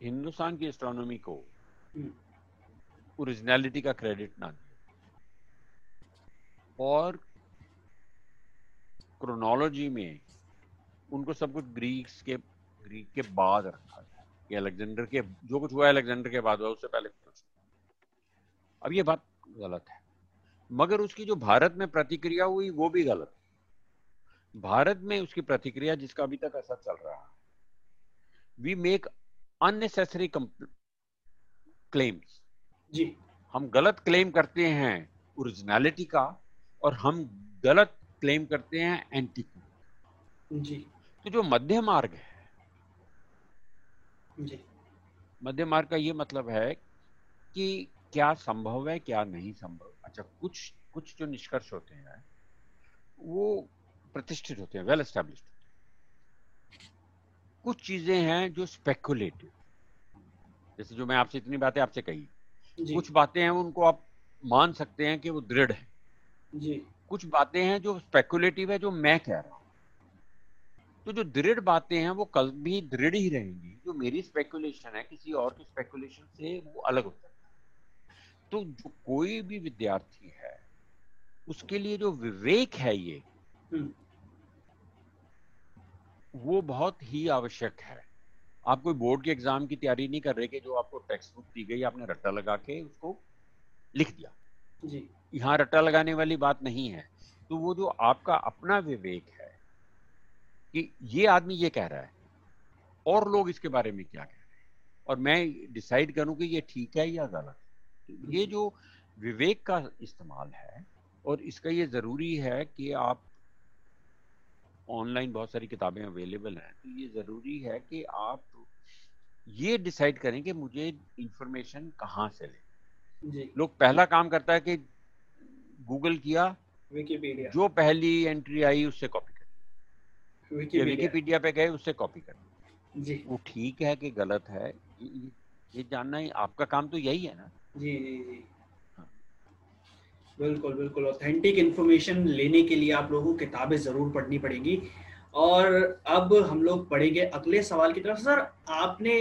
हिंदुस्तान की एस्ट्रोनॉमी को ओरिजिनलिटी। का क्रेडिट ना दिया। और क्रोनोलॉजी में उनको सब कुछ ग्रीक्स के ग्रीक के बाद रखा जाए कि अलेक्जेंडर के जो कुछ हुआ अलेक्जेंडर के बाद हुआ उससे पहले कुछ अब ये बात गलत है। मगर उसकी जो भारत में प्रतिक्रिया हुई वो भी गलत है। भारत में उसकी प्रतिक्रिया जिसका अभी तक असर चल रहा है वी मेक अननेसेसरी क्लेम्स जी। हम गलत क्लेम करते हैं ओरिजिनलिटी का और हम गलत क्लेम करते हैं एंटी जी। तो जो मध्य मार्ग है जी। मध्य मार्ग का ये मतलब है कि क्या संभव है क्या नहीं संभव। अच्छा कुछ कुछ जो निष्कर्ष होते हैं वो प्रतिष्ठित होते हैं वेल एस्टेब्लिश कुछ चीज़ें हैं जो स्पेकुलेटिव जैसे जो मैं आपसे इतनी बातें आपसे कही। कुछ बातें हैं उनको आप मान सकते हैं कि वो दृढ़ है। जी। कुछ बातें हैं जो स्पेकुलेटिव है जो मैं कह रहा हूँ। तो जो दृढ़ बातें हैं वो कल भी दृढ़ ही रहेंगी। जो मेरी स्पेकुलेशन है किसी और की स्पेकुलेशन से वो अलग हो सकता है। तो जो कोई भी विद्यार्थी है उसके लिए जो विवेक है ये हम्म। वो बहुत ही आवश्यक है। आप कोई बोर्ड के एग्ज़ाम की तैयारी नहीं कर रहे कि जो आपको टेक्स्ट बुक दी गई आपने रट्टा लगा के उसको लिख दिया। जी। यहाँ रट्टा लगाने वाली बात नहीं है। तो वो जो आपका अपना विवेक है कि ये आदमी ये कह रहा है, और लोग इसके बारे में क्या कह रहे हैं? और मैं डिसाइड करूँ कि ये ठीक है या गलत तो ये जो विवेक का इस्तेमाल है, और इसका ये ज़रूरी है कि आप ऑनलाइन बहुत सारी किताबें अवेलेबल हैं तो ये ज़रूरी है कि आप ये डिसाइड करें कि मुझे इंफॉर्मेशन कहाँ से लें लोग पहला काम करता है कि गूगल किया विकीपीडिया जो पहली एंट्री आई उससे कॉपी कर। विकीपीडिया पे गए उससे कॉपी कर। जी। वो ठीक है कि गलत है ये, जानना ही आपका काम तो यही है ना। जी जी जी। हाँ। बिल्कुल बिल्कुल। ऑथेंटिक इन्फॉर्मेशन लेने के लिए आप लोगों को किताबें ज़रूर पढ़नी पड़ेगी। और अब हम लोग पढ़ेंगे अगले सवाल की तरफ़। सर, आपने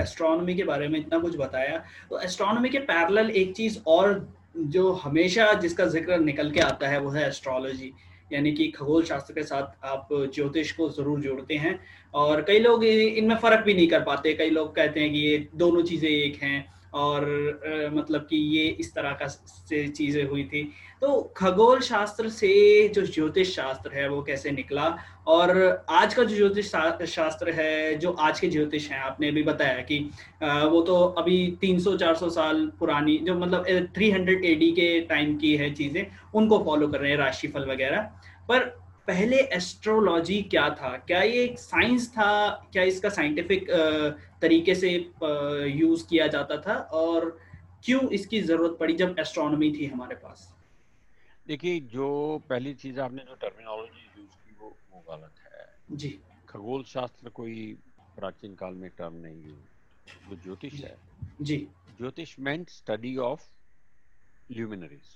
एस्ट्रोनॉमी के बारे में इतना कुछ बताया। तो एस्ट्रोनॉमी के पैरेलल एक चीज़ और जो हमेशा जिसका ज़िक्र निकल के आता है, वो है एस्ट्रोलॉजी यानी कि खगोल शास्त्र के साथ आप ज्योतिष को ज़रूर जोड़ते हैं। और कई लोग इनमें फ़र्क भी नहीं कर पाते। कई लोग कहते हैं कि ये दोनों चीज़ें एक हैं। और आ, मतलब कि ये इस तरह का से चीज़ें हुई थी। तो खगोल शास्त्र से जो ज्योतिष शास्त्र है वो कैसे निकला? और आज का जो ज्योतिष शास्त्र है जो आज के ज्योतिष हैं आपने अभी बताया कि आ, वो तो अभी 300-400 साल पुरानी जो मतलब 300 एडी के टाइम की है चीज़ें उनको फॉलो कर रहे हैं राशिफल वगैरह। पर पहले एस्ट्रोलॉजी क्या था? क्या ये एक साइंस था? क्या इसका साइंटिफिक तरीके से यूज़ किया जाता था? और क्यों इसकी ज़रूरत पड़ी जब एस्ट्रोनॉमी थी हमारे पास? देखिए जो पहली चीज़ आपने जो टर्मिनोलॉजी यूज़ की वो वो गलत है। जी। खगोल शास्त्र कोई प्राचीन काल में टर्म नहीं है। वो ज्योतिष है। जी। ज्योतिष मेंट स्टडी ऑफ़ ल्यूमिनरीज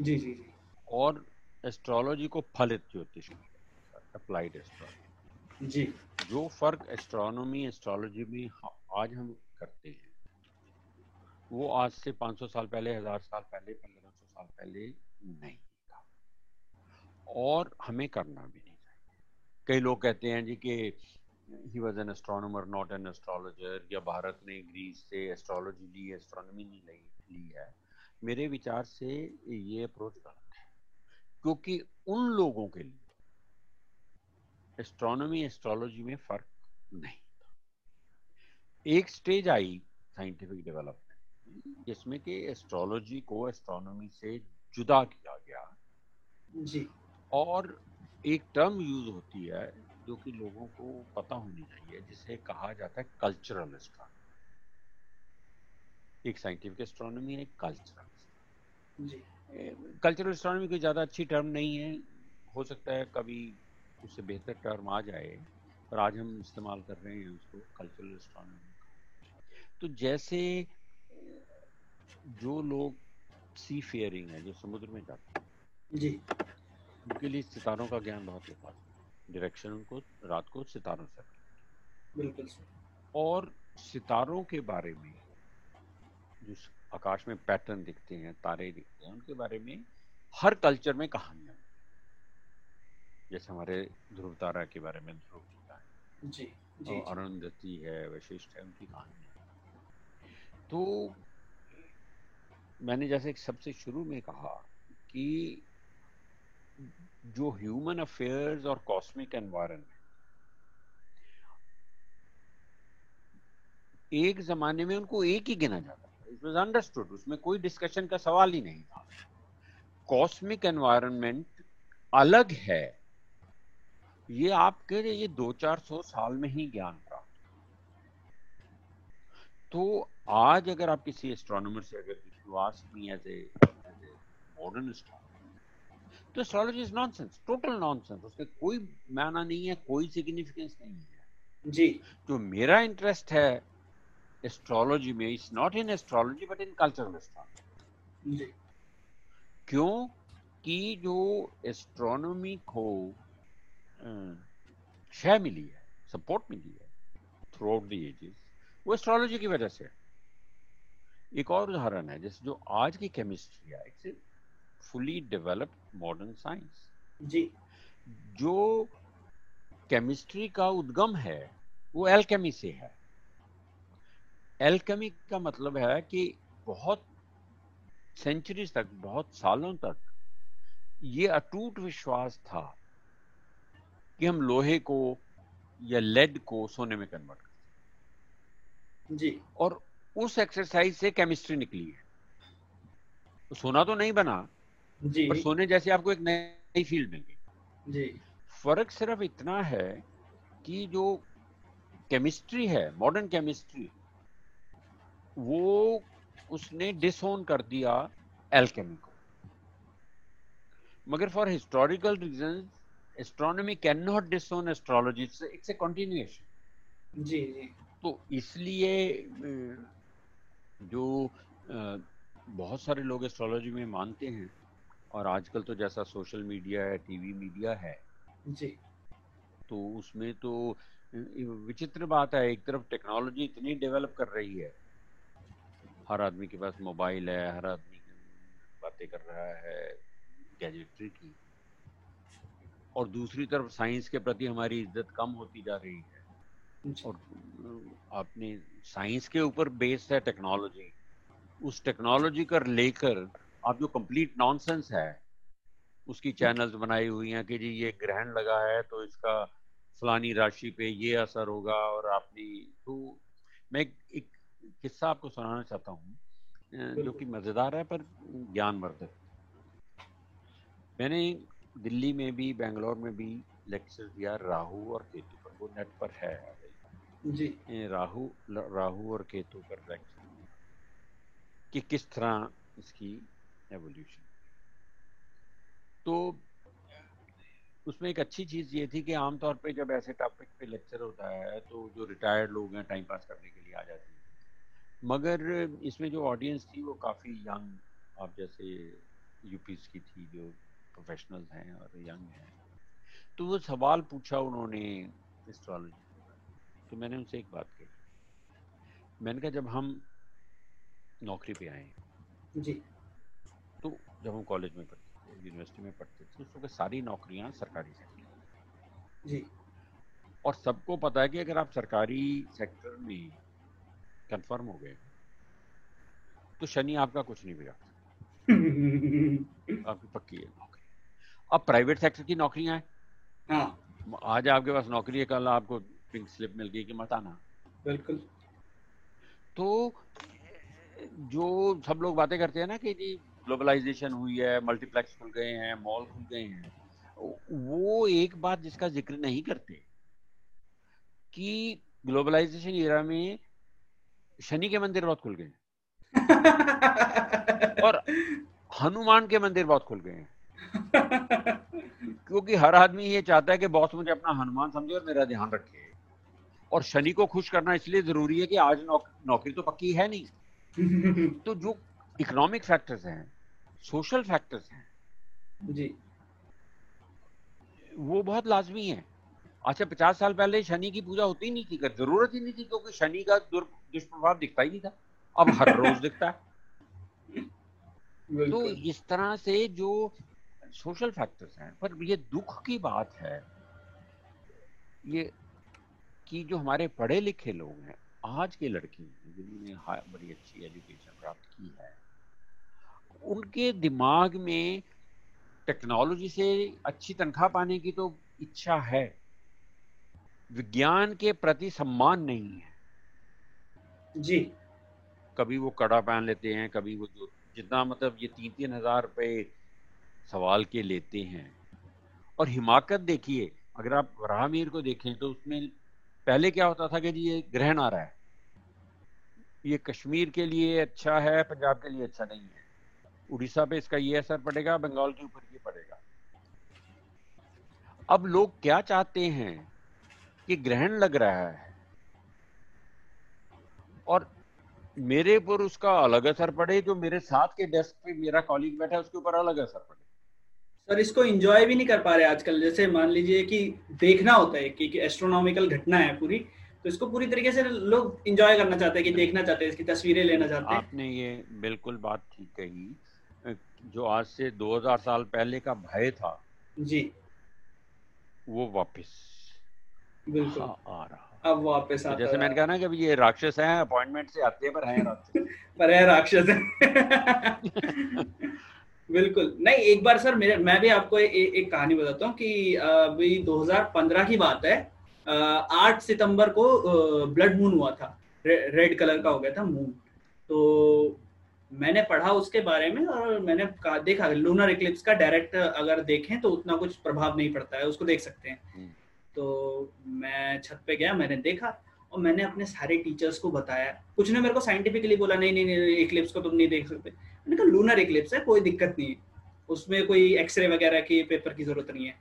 जी जी जी। और एस्ट्रोलॉजी को फलित ज्योतिष अप्लाइड एस्ट्रोलॉजी जी। जो फ़र्क एस्ट्रोनॉमी एस्ट्रोलॉजी में आज हम करते हैं वो आज से 500 साल पहले हज़ार साल पहले 1500 साल पहले नहीं था। और हमें करना भी नहीं चाहिए। कई लोग कहते हैं जी कि he was an astronomer not an astrologer या भारत ने ग्रीस से एस्ट्रोलॉजी ली एस्ट्रोनॉमी नहीं ली है। मेरे विचार से ये अप्रोच गलत क्योंकि उन लोगों के लिए एस्ट्रोनॉमी एस्ट्रोलॉजी में फ़र्क नहीं था। एक स्टेज आई साइंटिफिक डेवलपमेंट जिसमें कि एस्ट्रोलॉजी को एस्ट्रोनॉमी से जुदा किया गया। जी। और एक टर्म यूज़ होती है जो कि लोगों को पता होनी चाहिए जिसे कहा जाता है कल्चरल एस्ट्रोनॉमी एक साइंटिफिक एस्ट्रोनॉमी है कल्चरल जी। कल्चरल एस्ट्रोनॉमी कोई ज़्यादा अच्छी टर्म नहीं है। हो सकता है कभी उससे बेहतर टर्म आ जाए पर आज हम इस्तेमाल कर रहे हैं उसको कल्चरल एस्ट्रोनॉमी तो जैसे जो लोग सी फेयरिंग है जो समुद्र में जाते हैं जी। उनके लिए सितारों का ज्ञान बहुत होता है। डायरेक्शन उनको रात को सितारों से। बिल्कुल और सितारों के बारे में जो आकाश में पैटर्न दिखते हैं तारे दिखते हैं उनके बारे में हर कल्चर में कहानियाँ जैसे हमारे ध्रुव तारा के बारे में ध्रुव है जी, जी, अरुंधति है वशिष्ठ है उनकी कहानी तो मैंने जैसे सबसे शुरू में कहा कि जो ह्यूमन अफेयर्स और कॉस्मिक एनवायरनमेंट एक जमाने में उनको एक ही गिना जाता इट वॉज़ अंडरस्टूड उसमें कोई डिस्कशन का सवाल ही नहीं था। कॉस्मिक एनवायरनमेंट अलग है। ये आपके ये दो चार सौ साल में ही ज्ञान प्राप्त तो आज अगर आप किसी एस्ट्रोनॉमर से अगर you ask me as a, as a तो astrology is nonsense total nonsense उसके कोई माना नहीं है कोई सिग्निफिकेंस नहीं है। जी। जो मेरा इंटरेस्ट है एस्ट्रोलॉजी में it's not in astrology but in cultural astrology क्यों कि जो एस्ट्रोनॉमी को शय मिली है सपोर्ट मिली है थ्रू आउट द एजेस वो एस्ट्रोलॉजी की वजह से एक और उदाहरण है जैसे जो आज की केमिस्ट्री है it's fully developed modern science जी। जो केमिस्ट्री का उद्गम है वो एल्केमी से है। एल्केमी का मतलब है कि बहुत सेंचुरीज तक बहुत सालों तक ये अटूट विश्वास था कि हम लोहे को या लेड को सोने में कन्वर्ट कर जी। और उस एक्सरसाइज से केमिस्ट्री निकली है। तो सोना तो नहीं बना जी। पर सोने जैसे आपको एक नई फ़ील्ड मिल गई। जी। फ़र्क सिर्फ़ इतना है कि जो केमिस्ट्री है मॉडर्न केमिस्ट्री वो उसने डिसोन कर दिया एल्केमी को। मगर for historical reason astronomy can not disown astrology it's a continuation जी जी। तो इसलिए जो बहुत सारे लोग एस्ट्रोलॉजी में मानते हैं और आजकल तो जैसा सोशल मीडिया है टीवी मीडिया है जी। तो उसमें तो विचित्र बात है एक तरफ़ टेक्नोलॉजी इतनी डेवलप कर रही है हर आदमी के पास मोबाइल है हर आदमी बातें कर रहा है गैजेट्री की। और दूसरी तरफ़ साइंस के प्रति हमारी इज़्ज़त कम होती जा रही है। और आपने साइंस के ऊपर बेस्ड है टेक्नोलॉजी उस टेक्नोलॉजी कर लेकर आप जो कंप्लीट नॉनसेंस है उसकी चैनल्स बनाई हुई हैं कि जी ये ग्रहण लगा है तो इसका फलानी राशि पे ये असर होगा और आपने तो मैं एक किस्सा आपको सुनाना चाहता हूँ जो कि मज़ेदार है पर ज्ञानवर्धक। मैंने दिल्ली में भी बेंगलोर में भी लेक्चर दिया राहु और केतु पर। वो नेट पर है। जी। राहु राहु और केतु पर लेक्चर। कि किस तरह इसकी एवोल्यूशन तो उसमें एक अच्छी चीज़ ये थी कि आमतौर पे जब ऐसे टॉपिक पे लेक्चर होता है तो जो रिटायर्ड लोग हैं टाइम पास करने के लिए आ जाते हैं। मगर इसमें जो ऑडियंस थी वो काफ़ी यंग आप जैसे यूपीस की थी जो प्रोफेशनल हैं और यंग हैं। तो वो सवाल पूछा उन्होंने एस्ट्रोलॉजी तो मैंने उनसे एक बात कही। मैंने कहा जब हम नौकरी पे आए जी। तो जब हम कॉलेज में पढ़ते थे यूनिवर्सिटी में पढ़ते थे उस वक्त सारी नौकरियाँ सरकारी सेक्टर जी। और सबको पता है कि अगर आप सरकारी सेक्टर में कंफर्म हो गए। तो शनि आपका कुछ नहीं बिगाड़ता आपकी पक्की है नौकरी। अब प्राइवेट सेक्टर की नौकरियाँ हैं। हाँ। आज आपके पास नौकरी है कल आपको पिंक स्लिप मिल गई कि मत आना। बिल्कुल। तो जो सब लोग बातें करते हैं ना कि जी ग्लोबलाइजेशन हुई है मल्टीप्लेक्स खुल गए हैं मॉल खुल गए हैं वो एक बात जिसका ज़िक्र नहीं करते कि ग्लोबलाइजेशन एरा में शनि के मंदिर बहुत खुल गए हैं। और हनुमान के मंदिर बहुत खुल गए हैं। क्योंकि हर आदमी ये चाहता है कि बॉस मुझे अपना हनुमान समझे और मेरा ध्यान रखे। और शनि को खुश करना इसलिए ज़रूरी है कि आज नौक, नौकरी तो पक्की है नहीं। तो जो इकोनॉमिक फैक्टर्स हैं सोशल फैक्टर्स हैं जी। वो बहुत लाजमी है। अच्छा पचास साल पहले शनि की पूजा होती नहीं थी ज़रूरत ही नहीं थी क्योंकि शनि का दुष्प्रभाव दिखता ही नहीं था। अब हर रोज दिखता है। तो इस तरह से जो सोशल फैक्टर्स हैं पर ये दुख की बात है ये कि जो हमारे पढ़े लिखे लोग हैं आज के लड़की जिन्होंने बड़ी अच्छी एजुकेशन प्राप्त की है उनके दिमाग में टेक्नोलॉजी से अच्छी तनख्वाह पाने की तो इच्छा है। विज्ञान के प्रति सम्मान नहीं है। जी। कभी वो कड़ा पहन लेते हैं कभी वो जो जितना मतलब ये तीन तीन हज़ार रुपये सवाल के लेते हैं। और हिमाकत देखिए अगर आप राहमीर को देखें तो उसमें पहले क्या होता था कि जी ये ग्रहण आ रहा है। ये कश्मीर के लिए अच्छा है पंजाब के लिए अच्छा नहीं है। उड़ीसा पे इसका ये असर पड़ेगा बंगाल के ऊपर ये पड़ेगा। अब लोग क्या चाहते हैं? कि ग्रहण लग रहा है। और मेरे ऊपर उसका अलग असर पड़े जो मेरे साथ के डेस्क पे मेरा कॉलीग बैठा है उसके ऊपर अलग असर पड़े। सर इसको एंजॉय भी नहीं कर पा रहे आजकल। जैसे मान लीजिए कि देखना होता है कि, कि एस्ट्रोनॉमिकल घटना है पूरी तो इसको पूरी तरीके से लोग एंजॉय करना चाहते हैं कि देखना चाहते हैं इसकी तस्वीरें लेना चाहते हैं। आपने ये बिल्कुल बात ठीक कही जो आज से 2000 साल पहले का भय था जी। वो वापस। बिल्कुल। हाँ, आ रहा अब वापस तो जैसे मैंने कहा ना कि ये राक्षस हैं अपॉइंटमेंट से आते हैं पर हैं राक्षस पर है राक्षस। बिल्कुल। नहीं एक बार सर मेरे मैं भी आपको ए, ए, एक कहानी बताता हूँ कि अभी 2015 की बात है। आठ सितंबर को ब्लड मून हुआ था। रे, रेड कलर का हो गया था मून। तो मैंने पढ़ा उसके बारे में और मैंने देखा लूनर इक्लिप्स का डायरेक्ट अगर देखें तो उतना कुछ प्रभाव नहीं पड़ता है उसको देख सकते हैं। हम्म। तो मैं छत पे गया, मैंने देखा और मैंने अपने सारे टीचर्स को बताया। कुछ ने मेरे को साइंटिफिकली बोला, नहीं नहीं नहीं इक्लिप्स को तुम नहीं देख सकते। मैंने कहा लूनर इक्लिप्स है, कोई दिक्कत नहीं है। उसमें कोई एक्सरे वगैरह की पेपर की ज़रूरत नहीं है।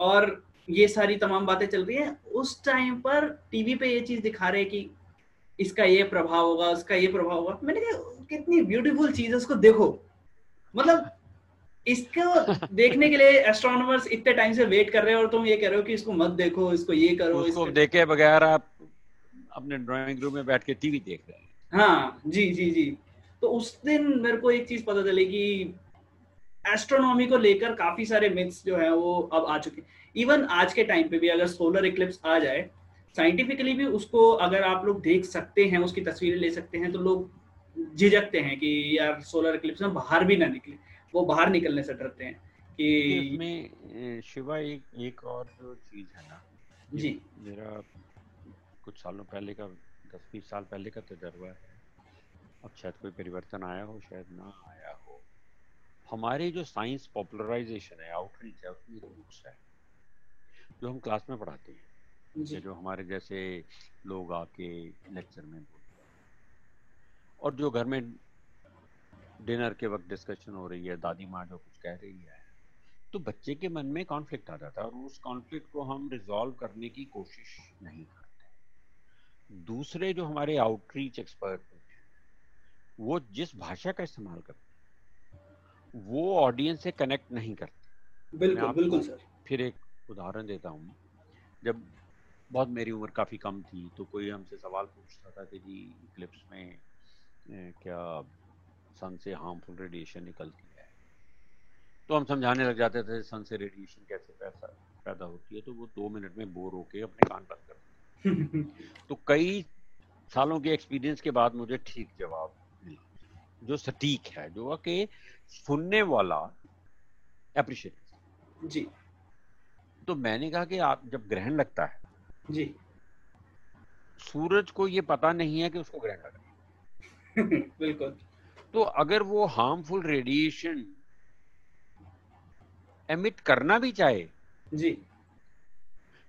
और ये सारी तमाम बातें चल रही है। उस टाइम पर टीवी पे ये चीज़ दिखा रहे कि इसका ये प्रभाव होगा, उसका ये प्रभाव होगा। मैंने कहा, कितनी ब्यूटीफुल चीज़ है, उसको देखो। मतलब इसको देखने के लिए एस्ट्रोनॉमर्स इतने टाइम से वेट कर रहे हैं और तुम ये कह रहे हो कि इसको मत देखो इसको ये करो उसको देखे बगैर आप अपने ड्राइंग रूम में बैठ के टीवी देख रहे हैं। हाँ जी जी जी। तो उस दिन मेरे को एक चीज़ पता चली कि एस्ट्रोनॉमी को लेकर काफ़ी सारे मिथ्स जो है वो अब आ चुके इवन आज के टाइम पे भी अगर सोलर इक्लिप्स आ जाए साइंटिफिकली भी उसको अगर आप लोग देख सकते हैं उसकी तस्वीरें ले सकते हैं तो लोग झिझकते हैं कि यार सोलर इक्लिप्स में बाहर भी ना निकले। वो बाहर निकलने से डरते हैं कि इसमें शिवा एक एक और जो चीज़ है ना जी। मेरा कुछ सालों पहले का दस बीस साल पहले का तजर्बा है। अब शायद कोई परिवर्तन आया हो शायद ना आया हो। हमारे जो साइंस पॉपुलराइजेशन है आउटरीच है उसमें बुक्स है जो हम क्लास में पढ़ाते हैं। जी। जो हमारे जैसे लोग आके लेक्चर में बोलते हैं। और जो घर में डिनर के वक्त डिस्कशन हो रही है दादी माँ जो कुछ कह रही है। तो बच्चे के मन में कॉन्फ्लिक्ट आ जाता है और उस कॉन्फ्लिक्ट को हम रिजॉल्व करने की कोशिश नहीं करते। दूसरे जो हमारे आउटरीच एक्सपर्ट हैं वो जिस भाषा का इस्तेमाल करते हैं वो ऑडियंस से कनेक्ट नहीं करते। बिल्कुल बिल्कुल सर। फिर एक उदाहरण देता हूँ। जब बहुत मेरी उम्र काफ़ी कम थी तो कोई हमसे सवाल पूछता था कि जी इक्लिप्स में क्या सन से हार्मफुल रेडिएशन निकलती है। तो हम समझाने लग जाते थे सन से रेडिएशन कैसे पैसा पैदा होती है तो वो दो मिनट में बोर होके अपने कान बंद कर तो कई सालों के एक्सपीरियंस के बाद मुझे ठीक जवाब मिला जो सटीक है जो कि सुनने वाला अप्रिशिएट जी। तो मैंने कहा कि आप जब ग्रहण लगता है जी। सूरज को ये पता नहीं है कि उसको ग्रहण लग है। बिल्कुल। तो अगर वो हार्मफुल रेडिएशन एमिट करना भी चाहे जी।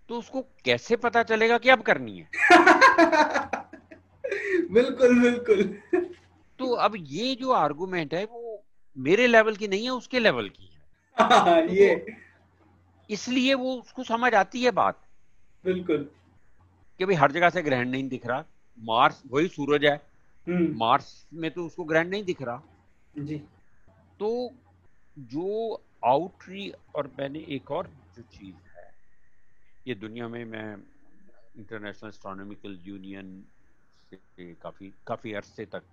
तो उसको कैसे पता चलेगा कि अब करनी है? बिल्कुल बिल्कुल। तो अब ये जो आर्गुमेंट है वो मेरे लेवल की नहीं है उसके लेवल की है। हाँ, ये। इसलिए वो उसको समझ आती है बात। बिल्कुल। कि भाई हर जगह से ग्रहण नहीं दिख रहा मार्स वही सूरज है। मार्स में तो उसको ग्रहण नहीं दिख रहा। जी। तो जो आउटरी और मैंने एक और जो चीज़ है ये दुनिया में मैं इंटरनेशनल एस्ट्रोनॉमिकल यूनियन से काफ़ी काफ़ी अरसे तक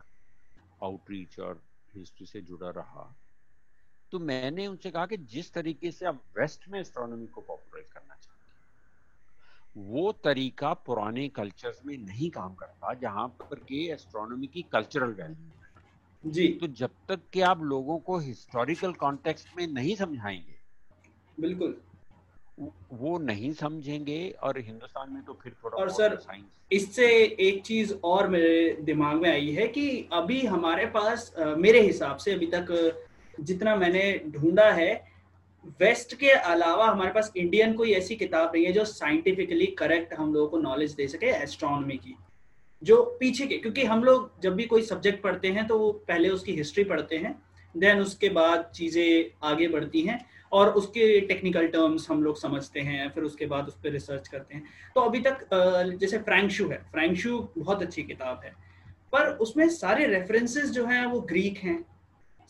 आउटरीच और हिस्ट्री से जुड़ा रहा। तो मैंने उनसे कहा कि जिस तरीके से आप वेस्ट में एस्ट्रोनॉमी को पॉपुलराइज करना चाहते हैं वो तरीका पुराने कल्चर्स में नहीं काम करता जहाँ पर के एस्ट्रोनॉमी की कल्चरल वैल्यू जी। तो जब तक कि आप लोगों को हिस्टोरिकल कॉन्टेक्स्ट में नहीं समझाएँगे बिल्कुल। वो- नहीं समझेंगे और हिंदुस्तान में तो फिर थोड़ा और सर, इससे एक चीज़ और मेरे दिमाग में आई है कि अभी हमारे पास मेरे हिसाब से अभी तक जितना मैंने ढूंढा है वेस्ट के अलावा हमारे पास इंडियन कोई ऐसी किताब नहीं है जो साइंटिफिकली करेक्ट हम लोगों को नॉलेज दे सके एस्ट्रोनॉमी की जो पीछे के क्योंकि हम लोग जब भी कोई सब्जेक्ट पढ़ते हैं तो वो पहले उसकी हिस्ट्री पढ़ते हैं देन उसके बाद चीज़ें आगे बढ़ती हैं और उसके टेक्निकल टर्म्स हम लोग समझते हैं फिर उसके बाद उस पर रिसर्च करते हैं। तो अभी तक जैसे फ्रैंकशू है फ्रैंकशू बहुत अच्छी किताब है पर उसमें सारे रेफरेंसेस जो हैं वो ग्रीक हैं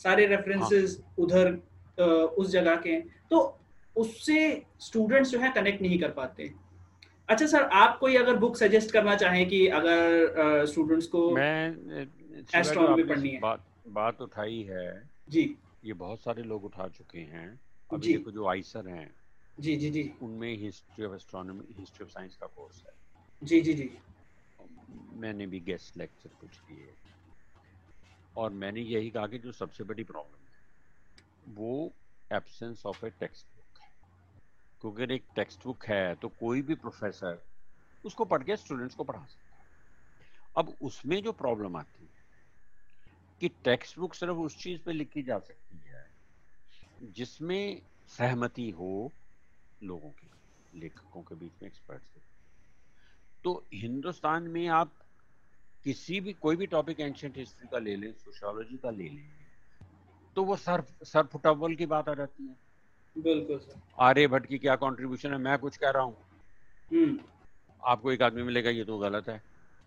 सारे रेफरेंसेस उधर अ, उस जगह के हैं तो उससे स्टूडेंट्स जो है कनेक्ट नहीं कर पाते अच्छा सर आप कोई अगर बुक सजेस्ट करना चाहें कि अगर स्टूडेंट्स को मैं आपने पढ़नी है। बात बात उठाई है। जी। ये बहुत सारे लोग उठा चुके हैं। अभी जी। देखो जो आइसर हैं जी जी जी। उनमें history of astronomy history of science का कोर्स है। जी जी जी। मैंने भी गेस्ट लेक्चर कुछ किए। और मैंने यही कहा कि जो सबसे बड़ी प्रॉब्लम वो absence of a text book है। क्योंकि अगर एक टेक्स्ट बुक है तो कोई भी प्रोफेसर उसको पढ़ के स्टूडेंट्स को पढ़ा सकता है। अब उसमें जो प्रॉब्लम आती है, कि टेक्स्ट बुक सिर्फ़ उस चीज़ पे लिखी जा सकती है, जिसमें सहमति हो लोगों की, लेखकों के बीच में एक्सपर्ट्स के। तो हिंदुस्तान में आप किसी भी, कोई भी टॉपिक एंशियंट हिस्ट्री का ले लें सोशियोलॉजी का ले लें तो वो सर सर फुटबॉल की बात आ जाती है। बिल्कुल सर। आर्यभट्ट की क्या कंट्रीब्यूशन है? मैं कुछ कह रहा हूँ। हम्म। आपको एक आदमी मिलेगा ये तो गलत है।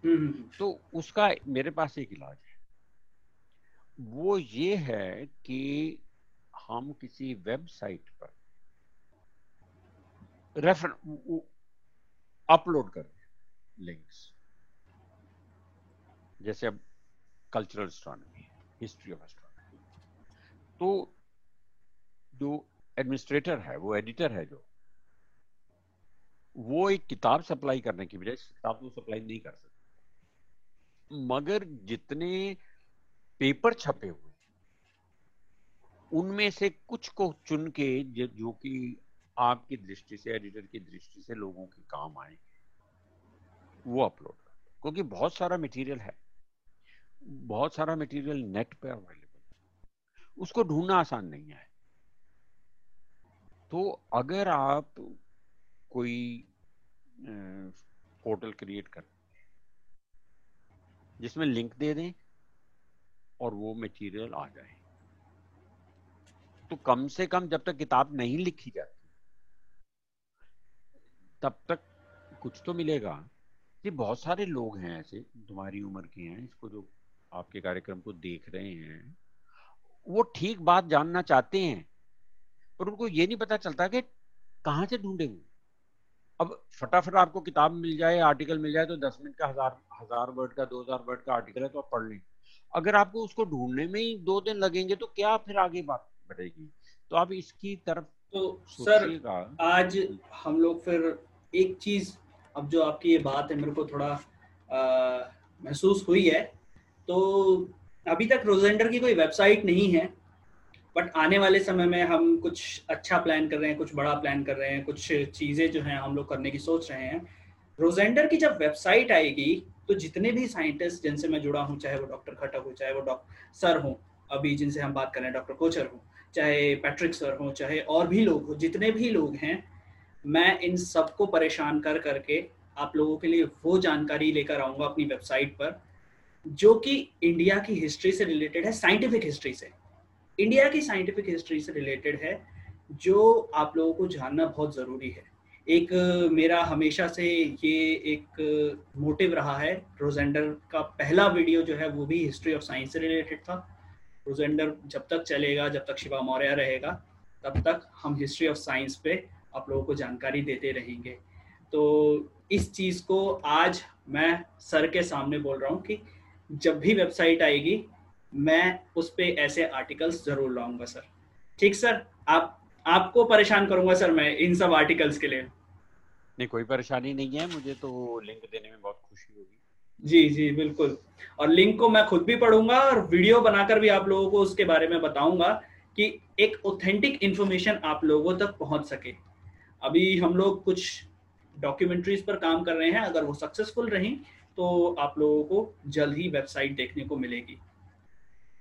हम्म, हम्म तो उसका मेरे पास एक इलाज है। वो ये है कि हम किसी वेबसाइट पर रेफर अपलोड कर लिंक्स जैसे अब cultural astronomy history of astronomy तो जो एडमिनिस्ट्रेटर है, वो एडिटर है जो, वो एक किताब सप्लाई करने की बजाय किताब तो सप्लाई नहीं कर सकता। मगर जितने पेपर छपे हुए उनमें से कुछ को चुन के जो कि आपकी दृष्टि से एडिटर की दृष्टि से लोगों के काम आएँगे वो अपलोड क्योंकि बहुत सारा मटेरियल है। बहुत सारा मटेरियल नेट पे अवेलेबल उसको ढूंढना आसान नहीं है। तो अगर आप कोई पोर्टल क्रिएट कर जिसमें लिंक दे दें और वो मटेरियल आ जाए। तो कम से कम जब तक किताब नहीं लिखी जाती, तब तक कुछ तो मिलेगा। ये बहुत सारे लोग हैं ऐसे, तुम्हारी उम्र के हैं, इसको जो आपके कार्यक्रम को देख रहे हैं। वो ठीक बात जानना चाहते हैं पर उनको ये नहीं पता चलता कि कहाँ से ढूंढेंगे। अब फटाफट आपको किताब मिल जाए आर्टिकल मिल जाए तो दस मिनट का हज़ार हज़ार वर्ड का दो हज़ार वर्ड का आर्टिकल है तो आप पढ़ लें। अगर आपको उसको ढूँढने में ही दो दिन लगेंगे तो क्या फिर आगे बात बढ़ेगी? तो आप इसकी तरफ़ तो सर आज हम लोग फिर एक चीज़ अब जो आपकी ये बात है मेरे को थोड़ा महसूस हुई है। तो अभी तक रोजेंडर की कोई वेबसाइट नहीं है बट आने वाले समय में हम कुछ अच्छा प्लान कर रहे हैं, कुछ बड़ा प्लान कर रहे हैं, कुछ चीज़ें जो हैं हम लोग करने की सोच रहे हैं। रोजेंडर की जब वेबसाइट आएगी तो जितने भी साइंटिस्ट जिनसे मैं जुड़ा हूँ, चाहे वो डॉक्टर खटक हो, चाहे वो डॉक्टर सर हो, अभी जिनसे हम बात कर रहे हैं डॉक्टर कोचर हो, चाहे पैट्रिक सर हो, चाहे और भी लोग हो, जितने भी लोग हैं, मैं इन सबको परेशान कर करके आप लोगों के लिए वो जानकारी लेकर आऊँगा अपनी वेबसाइट पर। जो कि इंडिया की हिस्ट्री से रिलेटेड है साइंटिफिक हिस्ट्री से। इंडिया की साइंटिफिक हिस्ट्री से रिलेटेड है, जो आप लोगों को जानना बहुत ज़रूरी है। एक, मेरा हमेशा से ये एक मोटिव रहा है रोजेंडर का पहला वीडियो जो है, वो भी हिस्ट्री ऑफ़ साइंस से रिलेटेड था। रोजेंडर जब तक चलेगा, जब तक शिवा मौर्य रहेगा, तब तक हम हिस्ट्री ऑफ़ साइंस पे आप लोगों को जानकारी देते रहेंगे। तो इस चीज़ को आज मैं सर के सामने बोल रहा हूँ कि जब भी वेबसाइट आएगी मैं उस पर ऐसे आर्टिकल्स ज़रूर लाऊँगा सर ठीक सर आप आपको परेशान करूँगा सर मैं इन सब आर्टिकल्स के लिए. नहीं कोई परेशानी नहीं है मुझे तो लिंक देने में बहुत खुशी होगी. जी जी बिल्कुल. और लिंक को मैं खुद भी पढ़ूँगा और वीडियो बनाकर भी आप लोगों को उसके बारे में बताऊँगा कि एक ऑथेंटिक इंफॉर्मेशन आप लोगों तक पहुँच सके. अभी हम लोग कुछ डॉक्यूमेंट्रीज पर काम कर रहे हैं अगर वो सक्सेसफुल रही तो आप लोगों को जल्द ही वेबसाइट देखने को मिलेगी।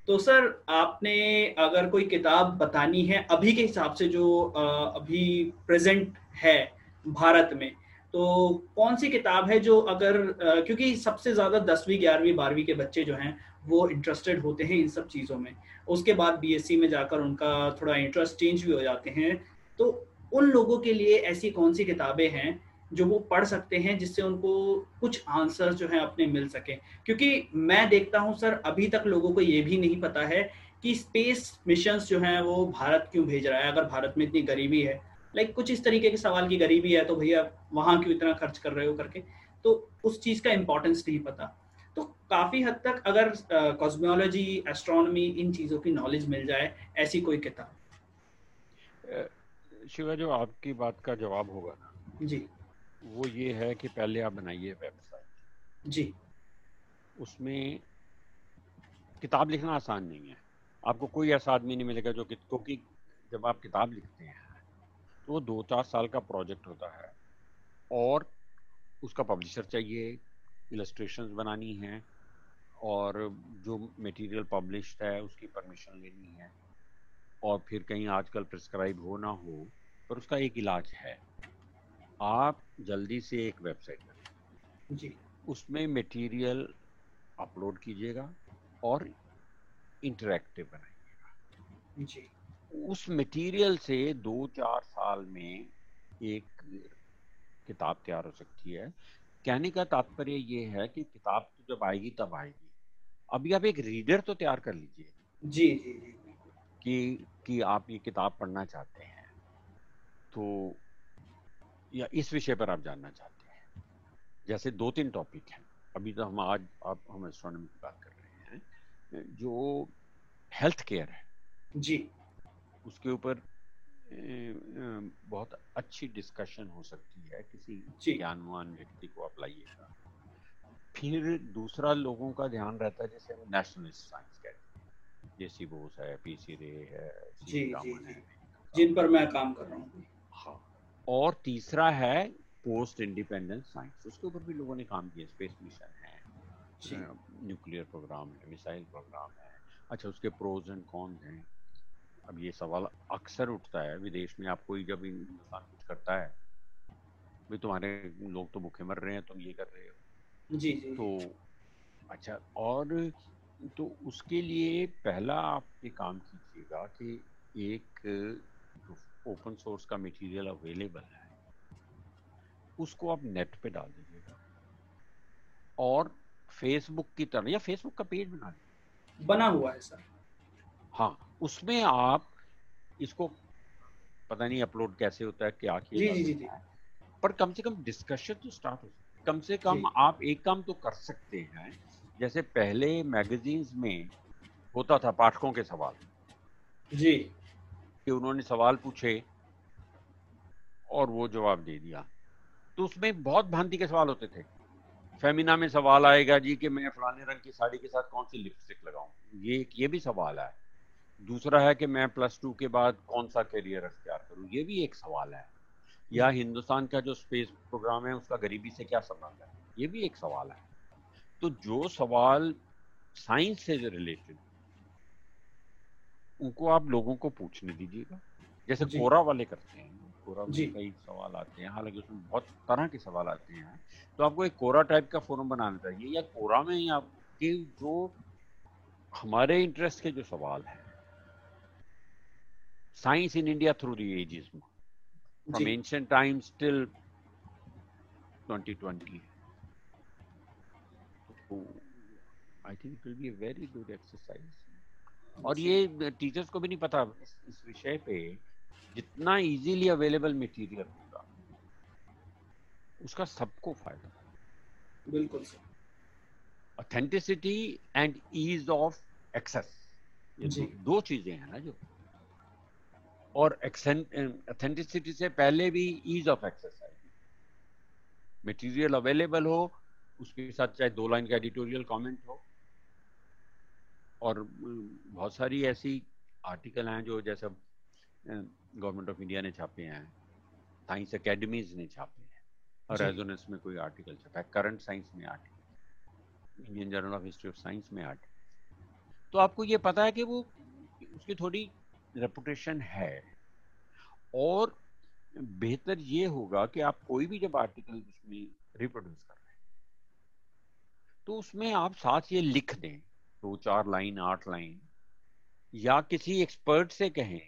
तो सर, आपने अगर कोई किताब बतानी है अभी के हिसाब से जो अभी प्रेजेंट है भारत में तो कौन सी किताब है जो अगर क्योंकि सबसे ज़्यादा दसवीं, ग्यारहवीं, बारहवीं के बच्चे जो हैं, वो इंटरेस्टेड होते हैं इन सब चीज़ों में। उसके बाद बीएससी में जाकर उनका थोड़ा इंटरेस्ट चेंज भी हो जाते हैं। तो उन लोगों के लिए ऐसी कौन सी किताबें हैं जो वो पढ़ सकते हैं जिससे उनको कुछ आंसर जो है अपने मिल सके। क्योंकि मैं देखता हूँ सर अभी तक लोगों को ये भी नहीं पता है कि स्पेस मिशन जो है वो भारत क्यों भेज रहा है अगर भारत में इतनी गरीबी है। लाइक कुछ इस तरीके के सवाल की गरीबी है तो भैया वहाँ क्यों इतना खर्च कर रहे हो करके? तो उस चीज़ का इम्पोर्टेंस नहीं पता। तो काफ़ी हद तक अगर कॉस्मोलॉजी एस्ट्रोनॉमी इन चीज़ों की नॉलेज मिल जाए ऐसी कोई किताब। शिवा जो आपकी बात का जवाब होगा। ना जी। वो ये है कि पहले आप बनाइए वेबसाइट जी। उसमें किताब लिखना आसान नहीं है। आपको कोई ऐसा आदमी नहीं मिलेगा जो क्योंकि जब आप किताब लिखते हैं तो वो दो चार साल का प्रोजेक्ट होता है और उसका पब्लिशर चाहिए इलस्ट्रेशन बनानी है और जो मटेरियल पब्लिश है उसकी परमिशन लेनी है। और फिर कहीं आजकल प्रिस्क्राइब हो ना हो पर उसका एक इलाज है। आप जल्दी से एक वेबसाइट करें जी। उसमें मटेरियल अपलोड कीजिएगा और इंटरेक्टिव बनाइएगा। जी। उस मटेरियल से दो चार साल में एक किताब तैयार हो सकती है। कहने का तात्पर्य ये है कि किताब तो जब आएगी तब आएगी। अभी आप एक रीडर तो तैयार कर लीजिए। जी जी जी कि कि आप ये किताब पढ़ना चाहते हैं। तो या इस विषय पर आप जानना चाहते हैं? जैसे दो तीन टॉपिक हैं। अभी तो हम आज आप हम एस्ट्रोनॉमी की बात कर रहे हैं जो हेल्थ केयर है। जी। उसके ऊपर बहुत अच्छी डिस्कशन हो सकती है किसी ज्ञानवान व्यक्ति को आप लाइएगा। फिर दूसरा लोगों का ध्यान रहता है जैसे हम नेशनलिस्ट साइंस कहते हैं। जेसी बोस है पीसी रे है जी जी जी जिन पर मैं काम कर रहा हूँ। हाँ। और तीसरा है पोस्ट इंडिपेंडेंस साइंस उसके ऊपर भी लोगों ने काम किया स्पेस मिशन है न्यूक्लियर प्रोग्राम है मिसाइल प्रोग्राम है। अच्छा उसके प्रोज एंड कॉन हैं। अब ये सवाल अक्सर उठता है विदेश में आप कोई जब हिंदुस्तान कुछ करता है भाई तुम्हारे लोग तो भूखे मर रहे हैं तुम ये कर रहे हो। जी जी। तो अच्छा और तो उसके लिए पहला आप ये काम कीजिएगा कि एक ओपन सोर्स का मटेरियल अवेलेबल है उसको आप नेट पे डाल दीजिएगा। और फेसबुक की तरह या फेसबुक का पेज बना बना हुआ है सर। हाँ उसमें आप इसको पता नहीं अपलोड कैसे होता है क्या किया जी, जी, जी, पर कम से कम डिस्कशन तो स्टार्ट हो कम से कम आप एक काम तो कर सकते हैं जैसे पहले मैगजीन्स में होता था पाठकों के सवाल। जी। कि उन्होंने सवाल पूछे और वो जवाब दे दिया। तो उसमें बहुत भांति के सवाल होते थे। फेमिना में सवाल आएगा जी कि मैं फलाने रंग की साड़ी के साथ कौन सी लिपस्टिक लगाऊँ? ये एक, ये भी सवाल है। दूसरा है कि मैं प्लस टू के बाद कौन सा करियर अख्तियार करूँ? ये भी एक सवाल है। या हिंदुस्तान का जो स्पेस प्रोग्राम है, उसका गरीबी से क्या संबंध है? ये भी एक सवाल है। तो जो सवाल साइंस से रिलेटेड उनको आप लोगों को पूछने दीजिएगा। जैसे कोरा वाले करते हैं कोरा में कई सवाल आते हैं हालाँकि उसमें बहुत तरह के सवाल आते हैं। तो आपको एक कोरा टाइप का फोरम बनाना चाहिए या कोरा में ही आपके जो हमारे इंटरेस्ट के जो सवाल है। Science in India through the ages from ancient times till 2020 so i think it will be a very good exercise और ये टीचर्स को भी नहीं पता इस, विषय पे जितना इजीली अवेलेबल मटेरियल होगा उसका सबको फ़ायदा। बिल्कुल authenticity and ease of access ये दो, चीज़ें हैं ना जो। और ऑथेंटिसिटी से पहले भी ईज ऑफ़ एक्सेस है मटेरियल अवेलेबल हो उसके साथ चाहे दो लाइन का एडिटोरियल कमेंट हो और बहुत सारी ऐसी आर्टिकल हैं जो जैसे गवर्नमेंट ऑफ़ इंडिया ने छापे हैं साइंस अकेडमीज ने छापे हैं और रेजोनेंस में कोई आर्टिकल छपा है करंट साइंस में article Indian journal of history of science में आर्टिकल। तो आपको ये पता है कि वो उसकी थोड़ी रेपुटेशन है और बेहतर ये होगा कि आप कोई भी जब आर्टिकल उसमें रिप्रोड्यूस कर रहे हैं तो उसमें आप साथ ये लिख दें। दो चार लाइन आठ लाइन या किसी एक्सपर्ट से कहें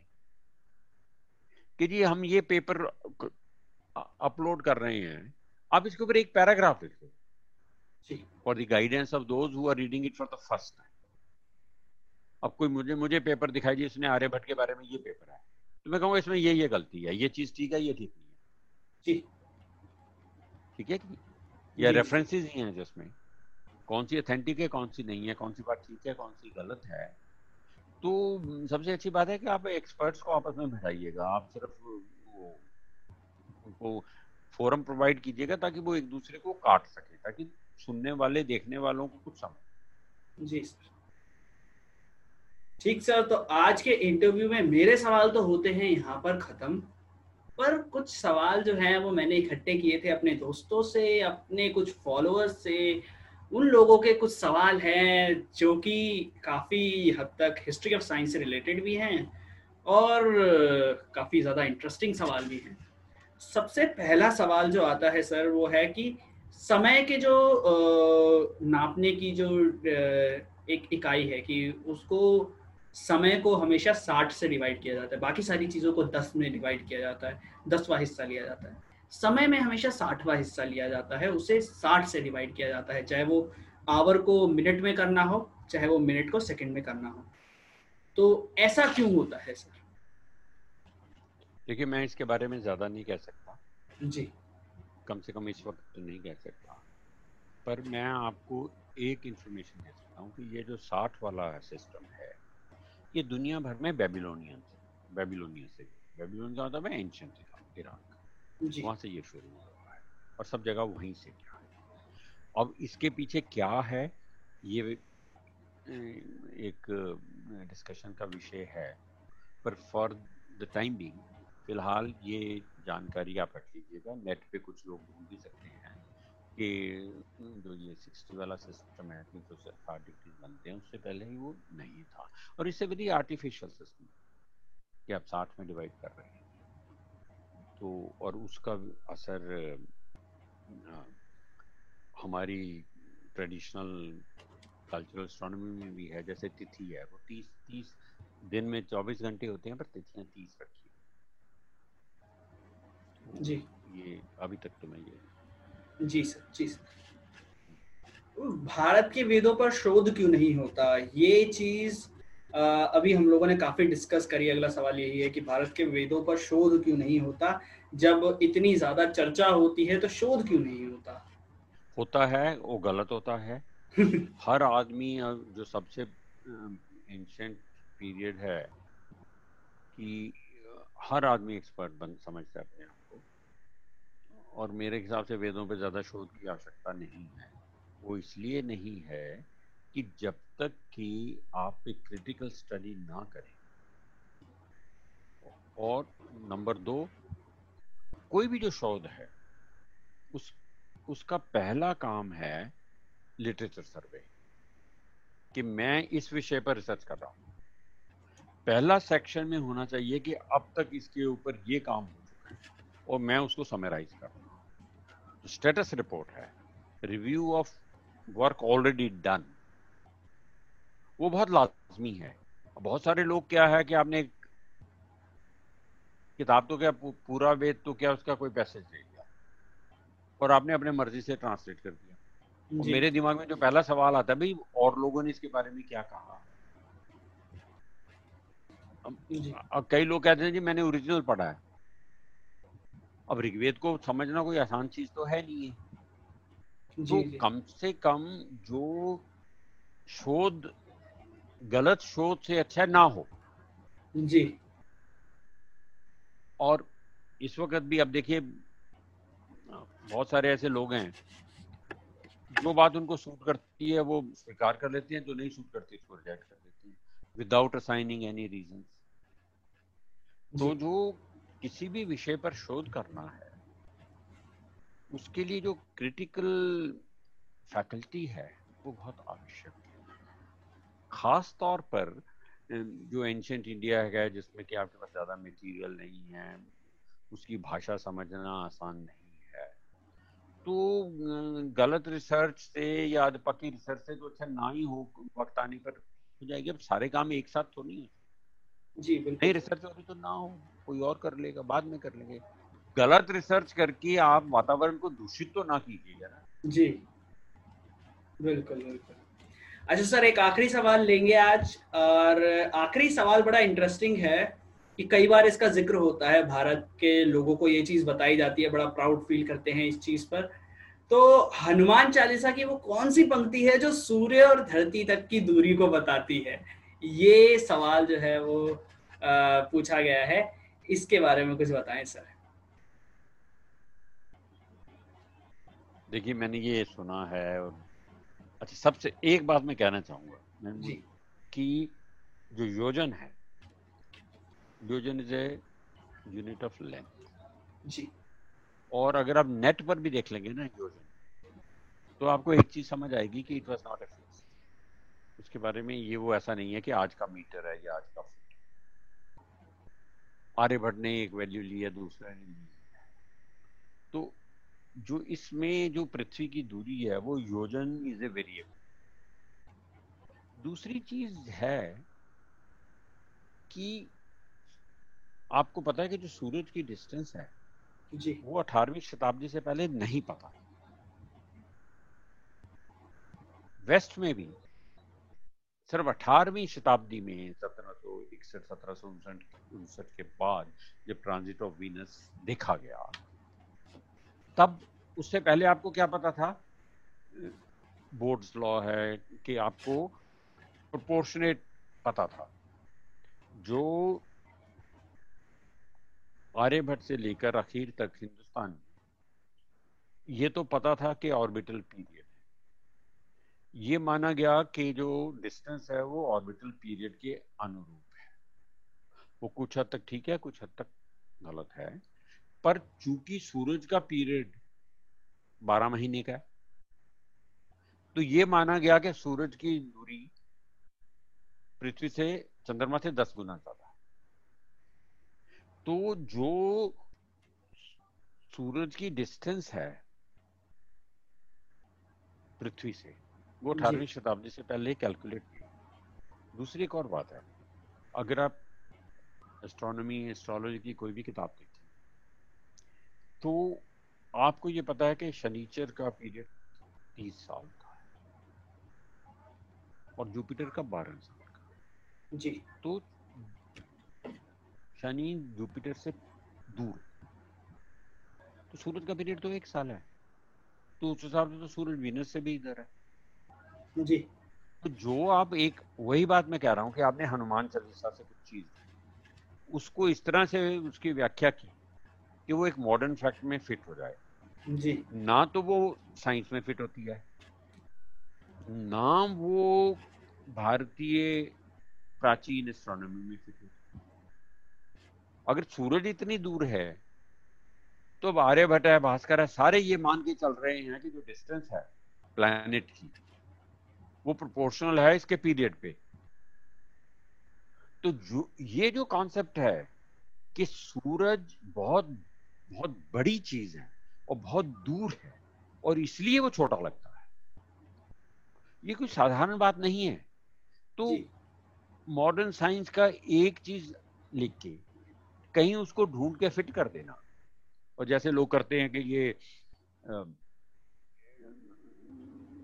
कि जी हम ये पेपर अपलोड कर रहे हैं। आप इसके ऊपर एक पैराग्राफ लिख दो। For the guidance of those who are reading it for the first time अब कोई मुझे मुझे पेपर दिखाई दिए इसने आर्यभट्ट के बारे में ये पेपर है तो मैं कहूँगा इसमें ये ये गलती है। ये चीज़ ठीक है ये ठीक नहीं है। ठीक है या रेफरेंसेस ही हैं जिसमें। कौन सी अथेंटिक है, कौन सी नहीं है, कौन सी बात ठीक है, कौन सी गलत है। तो सबसे अच्छी बात है कि आप एक्सपर्ट्स को आपस में बिठाइएगा आप सिर्फ़ वो उनको फोरम प्रोवाइड कीजिएगा ताकि वो एक दूसरे को काट सके, ताकि सुनने वाले, देखने वालों को कुछ समझ। जी ठीक सर तो आज के इंटरव्यू में मेरे सवाल तो होते हैं यहाँ पर खत्म, पर कुछ सवाल जो हैं वो मैंने इकट्ठे किए थे अपने दोस्तों से, अपने कुछ फॉलोअर्स से उन लोगों के कुछ सवाल हैं जो कि काफ़ी हद तक हिस्ट्री ऑफ़ साइंस से रिलेटेड भी हैं और काफ़ी ज़्यादा इंटरेस्टिंग सवाल भी हैं। सबसे पहला सवाल जो आता है सर वो है कि समय के जो नापने की जो एक इकाई है कि उसको समय को हमेशा साठ से डिवाइड किया जाता है, बाकी सारी चीज़ों को दस में डिवाइड किया जाता है दसवा हिस्सा लिया जाता है। समय में हमेशा साठवा हिस्सा लिया जाता है उसे साठ से डिवाइड किया जाता है चाहे वो आवर को मिनट में करना हो चाहे वो मिनट को सेकंड में करना हो। तो ऐसा क्यों होता है सर देखिए मैं इसके बारे में ज़्यादा नहीं कह सकता। जी। कम से कम इस वक्त तो नहीं कह सकता। पर मैं आपको एक इंफॉर्मेशन दे सकता हूँ कि ये जो साठ वाला सिस्टम है ये दुनिया भर में बेबीलोनियन से बेबीलोनियन से बेबीलोन का मतलब है एंशंट इराक वहाँ से ये शुरू हुआ है और सब जगह वहीं से क्या है? अब इसके पीछे क्या है? ये एक डिस्कशन का विषय है। पर फॉर द टाइम बिंग फ़िलहाल ये जानकारी आप रख लीजिएगा। नेट पे कुछ लोग ढूंढ भी सकते हैं कि जो ये सिक्सटी वाला सिस्टम है तीन सौ साठ डिग्री बनते हैं, उससे पहले ही वो नहीं था। और इससे वेरी आर्टिफिशियल सिस्टम कि आप साठ में डिवाइड कर रहे हैं। तो और उसका असर हमारी ट्रेडिशनल कल्चरल एस्ट्रोनॉमी में भी है जैसे तिथि है वो तीस तीस दिन में चौबीस घंटे होते हैं पर तिथियाँ तीस रखी जी। ये अभी तक तो मैं ये जी सर जी सर। भारत के वेदों पर शोध क्यों नहीं होता? ये चीज़ अभी हम लोगों ने काफ़ी डिस्कस करी अगला सवाल यही है कि भारत के वेदों पर शोध क्यों नहीं होता? जब इतनी ज़्यादा चर्चा होती है तो शोध क्यों नहीं होता? होता है वो गलत होता है। हर आदमी जो सबसे एंशंट पीरियड है कि हर आदमी एक्सपर्ट बन समझता है अपने आप और मेरे हिसाब से वेदों पर ज़्यादा शोध की आवश्यकता नहीं है। वो इसलिए नहीं है कि जब तक कि आप एक क्रिटिकल स्टडी ना करें। और नंबर दो, कोई भी जो शोध है, उस, उसका पहला काम है लिटरेचर सर्वे कि मैं इस विषय पर रिसर्च कर रहा हूँ। पहला सेक्शन में होना चाहिए कि अब तक इसके ऊपर ये काम हो चुका है, और मैं उसको समराइज कर रहा हूँ। स्टेटस रिपोर्ट है review of work already done वो बहुत लाजमी है। बहुत सारे लोग क्या है कि आपने किताब तो क्या पूरा वेद तो क्या उसका कोई पैसेज दे दिया। और आपने अपने मर्ज़ी से ट्रांसलेट कर दिया। मेरे दिमाग में जो पहला सवाल आता है भाई और लोगों ने इसके बारे में क्या कहा? अब कई लोग कहते हैं जी मैंने ओरिजिनल पढ़ा है। अब ऋग्वेद को समझना कोई आसान चीज़ तो है नहीं है। तो कम से कम जो शोध गलत शोध से अच्छा ना हो। जी। और इस वक्त भी अब देखिए बहुत सारे ऐसे लोग हैं जो बात उनको सूट करती है वो स्वीकार कर लेते हैं जो नहीं सूट करती उसको रिजेक्ट कर देते हैं विदाउट असाइनिंग एनी रीजन तो जो किसी भी विषय पर शोध करना है उसके लिए जो क्रिटिकल फैकल्टी है वो बहुत आवश्यक खास तौर पर जो एंशंट इंडिया है जिसमें कि आपके पास ज़्यादा मटेरियल नहीं है उसकी भाषा समझना आसान नहीं है। तो गलत रिसर्च से या पक्की रिसर्च से तो अच्छा ना ही हो वक्त आने पर हो जाएगी। अब सारे काम एक साथ तो नहीं है। जी नहीं रिसर्च हो तो ना हो कोई और कर लेगा बाद में कर लेंगे। गलत रिसर्च करके आप वातावरण को दूषित तो ना कीजिएगा ना। जी। बिल्कुल बिल्कुल। अच्छा सर एक आखिरी सवाल लेंगे आज और आखिरी सवाल बड़ा इंटरेस्टिंग है कि कई बार इसका ज़िक्र होता है भारत के लोगों को ये चीज़ बताई जाती है बड़ा प्राउड फील करते हैं इस चीज़ पर। तो हनुमान चालीसा की वो कौन सी पंक्ति है जो सूर्य और धरती तक की दूरी को बताती है? ये सवाल जो है वो आ, पूछा गया है। इसके बारे में कुछ बताएँ सर। देखिए मैंने ये सुना है और अच्छा सबसे एक बात मैं कहना चाहूँगा जी। कि जो योजन है yojan is a unit of length जी। और अगर आप नेट पर भी देख लेंगे ना योजन तो आपको एक चीज़ समझ आएगी कि इट वॉज़ नॉट ए उसके बारे में ये वो ऐसा नहीं है कि आज का मीटर है या आज का आर्यभट्ट ने एक वैल्यू लिया दूसरा ने ली तो जो इसमें जो पृथ्वी की दूरी है वो योजन इज़ ए वेरिएबल दूसरी चीज़ है कि आपको पता है कि जो सूरज की डिस्टेंस है जी। वो अठारहवीं शताब्दी से पहले नहीं पता। वेस्ट में भी सिर्फ़ अठारहवीं शताब्दी में सत्रह सौ इकसठ सत्रह सौ उनसठ के बाद जब ट्रांजिट ऑफ़ वीनस देखा गया तब उससे पहले आपको क्या पता था? बोर्ड्स लॉ है कि आपको प्रोपोर्शनेट पता था। जो आर्यभट्ट से लेकर आखिर तक हिंदुस्तान, ये तो पता था कि ऑर्बिटल पीरियड है। ये माना गया कि जो डिस्टेंस है वो ऑर्बिटल पीरियड के अनुरूप है। वो कुछ हद तक ठीक है, कुछ हद तक गलत है। पर चूँकि सूरज का पीरियड बारह महीने का है तो ये माना गया कि सूरज की दूरी पृथ्वी से चंद्रमा से दस गुना ज़्यादा तो जो सूरज की डिस्टेंस है पृथ्वी से वो अठारहवीं शताब्दी से पहले कैलकुलेट की दूसरी एक और बात है अगर आप एस्ट्रोनॉमी एस्ट्रोलॉजी की कोई भी किताब तो आपको ये पता है कि शनिचर का पीरियड तीस साल का है। और जुपिटर का बारह साल का जी। तो शनि जुपिटर से दूर। तो सूरज का पीरियड तो एक साल है। तो उस हिसाब से तो सूरज वीनस से भी इधर है। जी। तो जो आप एक वही बात मैं कह रहा हूँ कि आपने हनुमान चालीसा से कुछ चीज़ उसको इस तरह से उसकी व्याख्या की। कि वो एक मॉडर्न फैक्ट में फिट हो जाए। जी। ना तो वो साइंस में फिट होती है ना वो भारतीय प्राचीन एस्ट्रोनॉमी में फिट होती है। अगर सूरज इतनी दूर है तो अब आर्यभट्ट है भास्कर है सारे ये मान के चल रहे हैं कि जो डिस्टेंस है प्लैनेट की वो प्रोपोर्शनल है इसके पीरियड पे। तो जो ये जो कॉन्सेप्ट है कि सूरज बहुत बहुत बड़ी चीज़ है और बहुत दूर है और इसलिए वो छोटा लगता है। ये कोई साधारण बात नहीं है। तो मॉडर्न साइंस का एक चीज़ लिख के कहीं उसको ढूंढ के फिट कर देना। और जैसे लोग करते हैं कि ये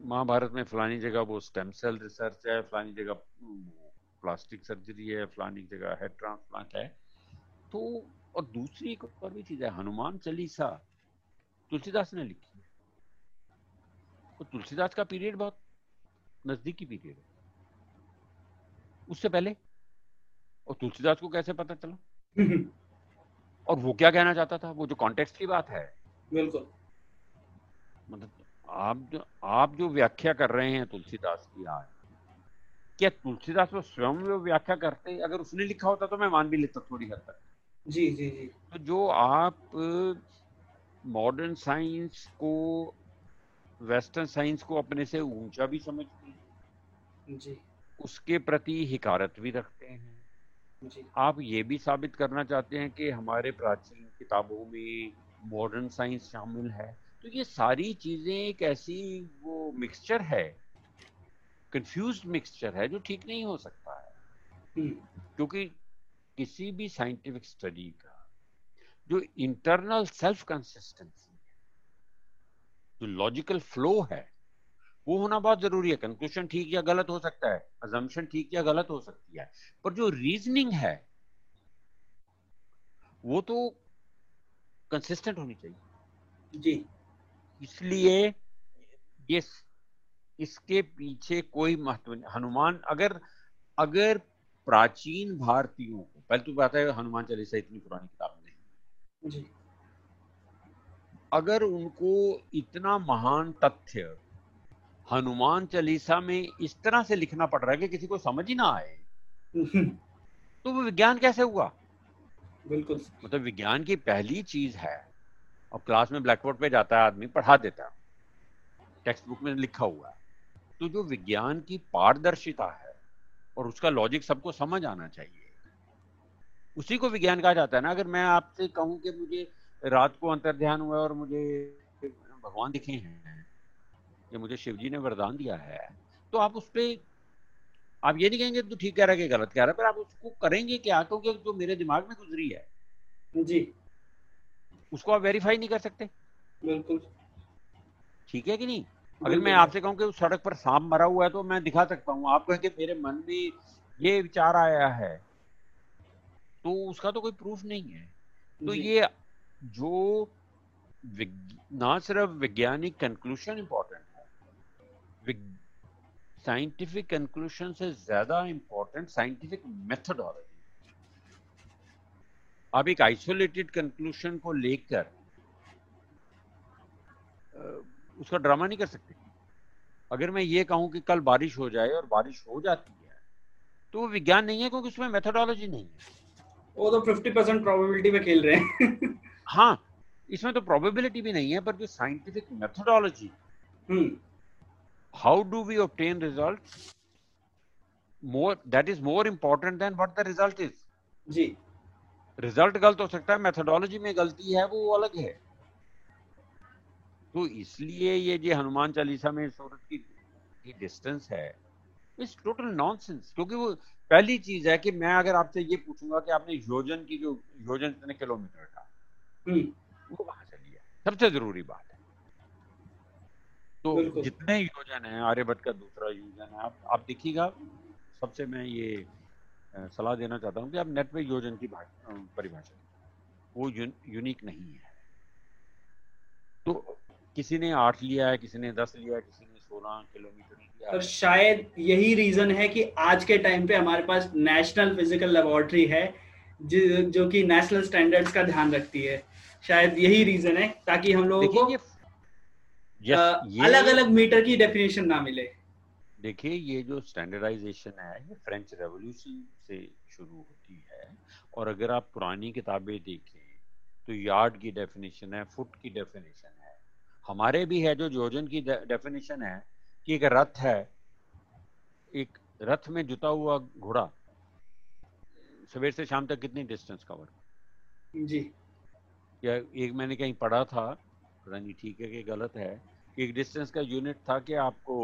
महाभारत में फलानी जगह वो स्टेम सेल रिसर्च है फलानी जगह प्लास्टिक सर्जरी है फलानी जगह हेड ट्रांसप्लांट है। तो और दूसरी एक और भी चीज़ है हनुमान चालीसा तुलसीदास ने लिखी। है तो तुलसीदास का पीरियड बहुत नजदीकी पीरियड है। उससे पहले। और तुलसीदास को कैसे पता चला? और वो क्या कहना चाहता था? वो जो कॉन्टेक्स्ट की बात है। बिल्कुल। मतलब आप जो आप जो व्याख्या कर रहे हैं तुलसीदास की आज क्या तुलसीदास वो स्वयं व्याख्या करते? अगर उसने लिखा होता तो मैं मान भी लेता थोड़ी हद तक। जी जी जी। तो जो आप मॉडर्न साइंस को वेस्टर्न साइंस को अपने से ऊँचा भी समझते हैं। जी। उसके प्रति हिकारत भी रखते हैं। जी। आप ये भी साबित करना चाहते हैं कि हमारे प्राचीन किताबों में मॉडर्न साइंस शामिल है। तो ये सारी चीज़ें एक ऐसी वो मिक्सचर है कंफ्यूज मिक्सचर है जो ठीक नहीं हो सकता है। क्योंकि किसी भी साइंटिफिक स्टडी का जो इंटरनल सेल्फ कंसिस्टेंसी जो लॉजिकल फ्लो है वो होना बहुत ज़रूरी है। कंक्लूजन ठीक या गलत हो सकता है अजम्पशन ठीक या गलत हो सकती है। पर जो रीजनिंग है वो तो कंसिस्टेंट होनी चाहिए। जी। इसलिए ये इसके पीछे कोई महत्व नहीं। हनुमान अगर अगर प्राचीन भारतीयों को। पहले तो बात है हनुमान चालीसा इतनी पुरानी किताब नहीं जी। अगर उनको इतना महान तथ्य हनुमान चालीसा में इस तरह से लिखना पड़ रहा है कि किसी को समझ ही ना आए तो वो विज्ञान कैसे हुआ? बिल्कुल। मतलब विज्ञान की पहली चीज़ है और क्लास में ब्लैक बोर्ड पे जाता है आदमी पढ़ा देता है। टेक्स्ट बुक में लिखा हुआ है। तो जो विज्ञान की पारदर्शिता है और उसका लॉजिक सबको समझ आना चाहिए। उसी को विज्ञान कहा जाता है ना अगर मैं आपसे कहूँ कि मुझे रात को अंतर ध्यान हुआ और मुझे भगवान दिखे हैं या मुझे शिव जी ने वरदान दिया है तो आप उस पर आप ये नहीं कहेंगे तो ठीक कह रहा है कि गलत कह रहा है पर आप उसको करेंगे क्या? क्योंकि जो मेरे दिमाग में गुजरी है। जी। उसको आप वेरीफाई नहीं कर सकते। बिल्कुल। ठीक है कि नहीं? अगर मैं आपसे कहूँ कि उस सड़क पर सांप मरा हुआ है तो मैं दिखा सकता हूँ। आप कहेंगे मेरे मन में ये विचार आया है तो उसका तो कोई प्रूफ नहीं है। तो ये जो ना सिर्फ़ वैज्ञानिक कंक्लूशन इंपॉर्टेंट है साइंटिफिक कंक्लूशन से ज़्यादा इंपॉर्टेंट साइंटिफिक मेथडोलॉजी आप एक आइसोलेटेड कंक्लूशन को लेकर उसका ड्रामा नहीं कर सकते। अगर मैं ये कहूँ कि कल बारिश हो जाए और बारिश हो जाती है तो वो विज्ञान नहीं है क्योंकि उसमें मेथोडोलॉजी नहीं है। वो तो फिफ्टी परसेंट प्रोबेबिलिटी में खेल रहे हैं। हाँ इसमें तो प्रोबेबिलिटी भी नहीं है पर जो scientific methodology how do we obtain result more that is more important than what the result is ji. Result गलत हो सकता है मेथोडोलॉजी में गलती है वो अलग है। तो इसलिए ये जो हनुमान चालीसा में सूरज की डिस्टेंस है इट्स टोटल नॉनसेंस क्योंकि वो पहली चीज़ है कि मैं अगर आपसे ये पूछूँगा कि आपने योजन की जो योजन कितने किलोमीटर था? हम्म। वो कहाँ से लिया। सबसे ज़रूरी बात है। तो जितने योजन है आर्यभट्ट का दूसरा योजन है आप आप देखिएगा सबसे मैं ये सलाह देना चाहता हूँ कि आप नेट पे योजन की परिभाषा वो यूनिक नहीं है। तो किसी ने आठ लिया है किसी ने दस लिया है किसी ने सोलह किलोमीटर लिया तो शायद यही रीजन है कि आज के टाइम पे हमारे पास नेशनल फ़िज़िकल लेबोरेटरी है जो कि नेशनल स्टैंडर्ड्स का ध्यान रखती है। शायद यही रीजन है ताकि हम लोगों को अलग अलग मीटर की डेफिनेशन ना मिले। देखिए ये जो स्टैंडर्डाइजेशन है ये फ्रेंच रेवोल्यूशन से शुरू होती है। और अगर आप पुरानी किताबें देखें तो यार्ड की डेफिनेशन है फुट की डेफिनेशन है। हमारे भी है जो जोजन की डेफिनेशन है कि एक रथ है एक रथ में जुता हुआ घोड़ा सवेर से शाम तक कितनी डिस्टेंस कवर जी। या एक मैंने कहीं पढ़ा था पता नहीं ठीक है कि गलत है कि एक डिस्टेंस का यूनिट था कि आपको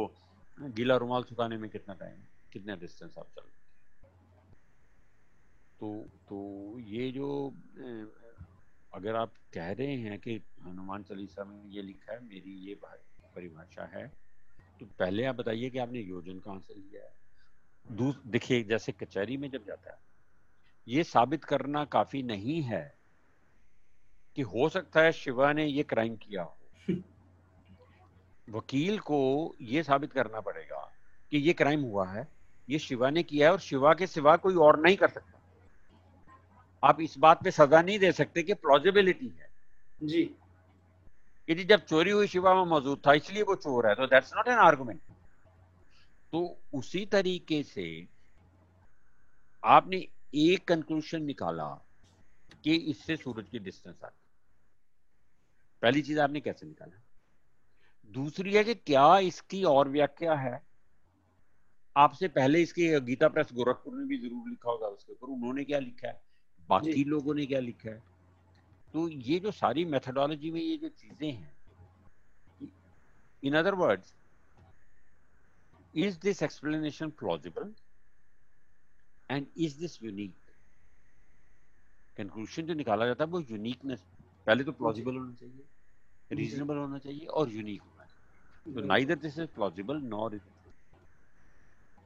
गीला रुमाल सुखाने में कितना टाइम कितना डिस्टेंस आप चल तो तो ये जो अगर आप कह रहे हैं कि हनुमान चालीसा में ये लिखा है मेरी ये परिभाषा है तो पहले आप बताइए कि आपने योजन कहाँ से लिया है? देखिए जैसे कचहरी में जब जाता है ये साबित करना काफ़ी नहीं है कि हो सकता है शिवा ने ये क्राइम किया हो। वकील को ये साबित करना पड़ेगा कि ये क्राइम हुआ है ये शिवा ने किया है और शिवा के सिवा कोई और नहीं कर सकता। आप इस बात पे सजा नहीं दे सकते कि प्लॉजिबिलिटी है। जी। यदि जब चोरी हुई शिवा में मौजूद था इसलिए वो चोर है तो दैट्स नॉट एन आर्गुमेंट तो उसी तरीके से आपने एक कंक्लूजन निकाला कि इससे सूरज की डिस्टेंस आती पहली चीज़ आपने कैसे निकाला? दूसरी है कि क्या इसकी और व्याख्या है? आपसे पहले इसकी गीता प्रेस गोरखपुर ने भी ज़रूर लिखा होगा उसके ऊपर उन्होंने क्या लिखा है? बाकी लोगों ने क्या लिखा है? तो ये जो सारी मेथोडोलॉजी में ये जो चीज़ें हैं in other words is this explanation plausible and is this unique conclusion जो निकाला जाता है वो यूनिकनेस पहले तो प्लॉजिबल होना चाहिए रीजनेबल होना चाहिए और यूनिक होना चाहिए। तो neither this is plausible nor is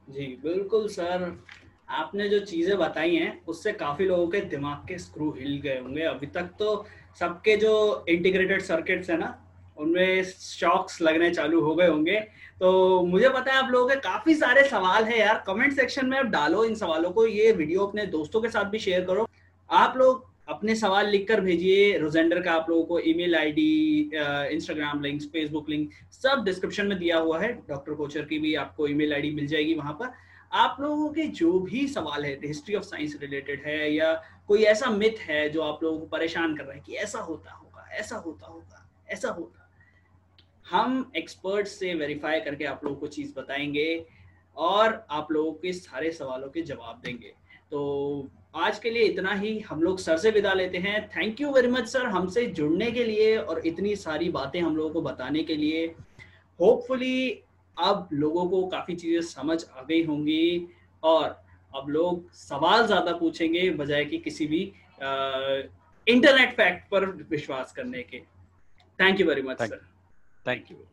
जी बिल्कुल सर आपने जो चीज़ें बताई हैं, उससे काफ़ी लोगों के दिमाग के स्क्रू हिल गए होंगे। अभी तक तो सबके जो इंटीग्रेटेड सर्किट्स है ना, उनमें शॉक्स लगने चालू हो गए होंगे। तो मुझे पता है आप लोगों के काफ़ी सारे सवाल है यार। कमेंट सेक्शन में आप डालो इन सवालों को, ये वीडियो अपने दोस्तों के साथ भी शेयर करो। आप लोग अपने सवाल लिखकर भेजिए रोजेंडर का आप लोगों को। Email ID Instagram link Facebook link सब डिस्क्रिप्शन में दिया हुआ है। डॉक्टर कोचर की भी आपको ईमेल आईडी मिल जाएगी वहाँ पर। आप लोगों के जो भी सवाल है हिस्ट्री ऑफ़ साइंस रिलेटेड है या कोई ऐसा मिथ है जो आप लोगों को परेशान कर रहा है कि ऐसा होता होगा, ऐसा होता होगा, ऐसा होता। हम एक्सपर्ट से वेरीफाई करके आप लोगों को चीज़ बताएँगे और आप लोगों के सारे सवालों के जवाब देंगे। तो आज के लिए इतना ही। हम लोग सर से विदा लेते हैं। Thank you very much sir हमसे जुड़ने के लिए और इतनी सारी बातें हम लोगों को बताने के लिए। होपफुली अब लोगों को काफ़ी चीज़ें समझ आ गई होंगी और अब लोग सवाल ज़्यादा पूछेंगे बजाय कि किसी भी इंटरनेट फैक्ट पर विश्वास करने के। Thank you very much sir thank you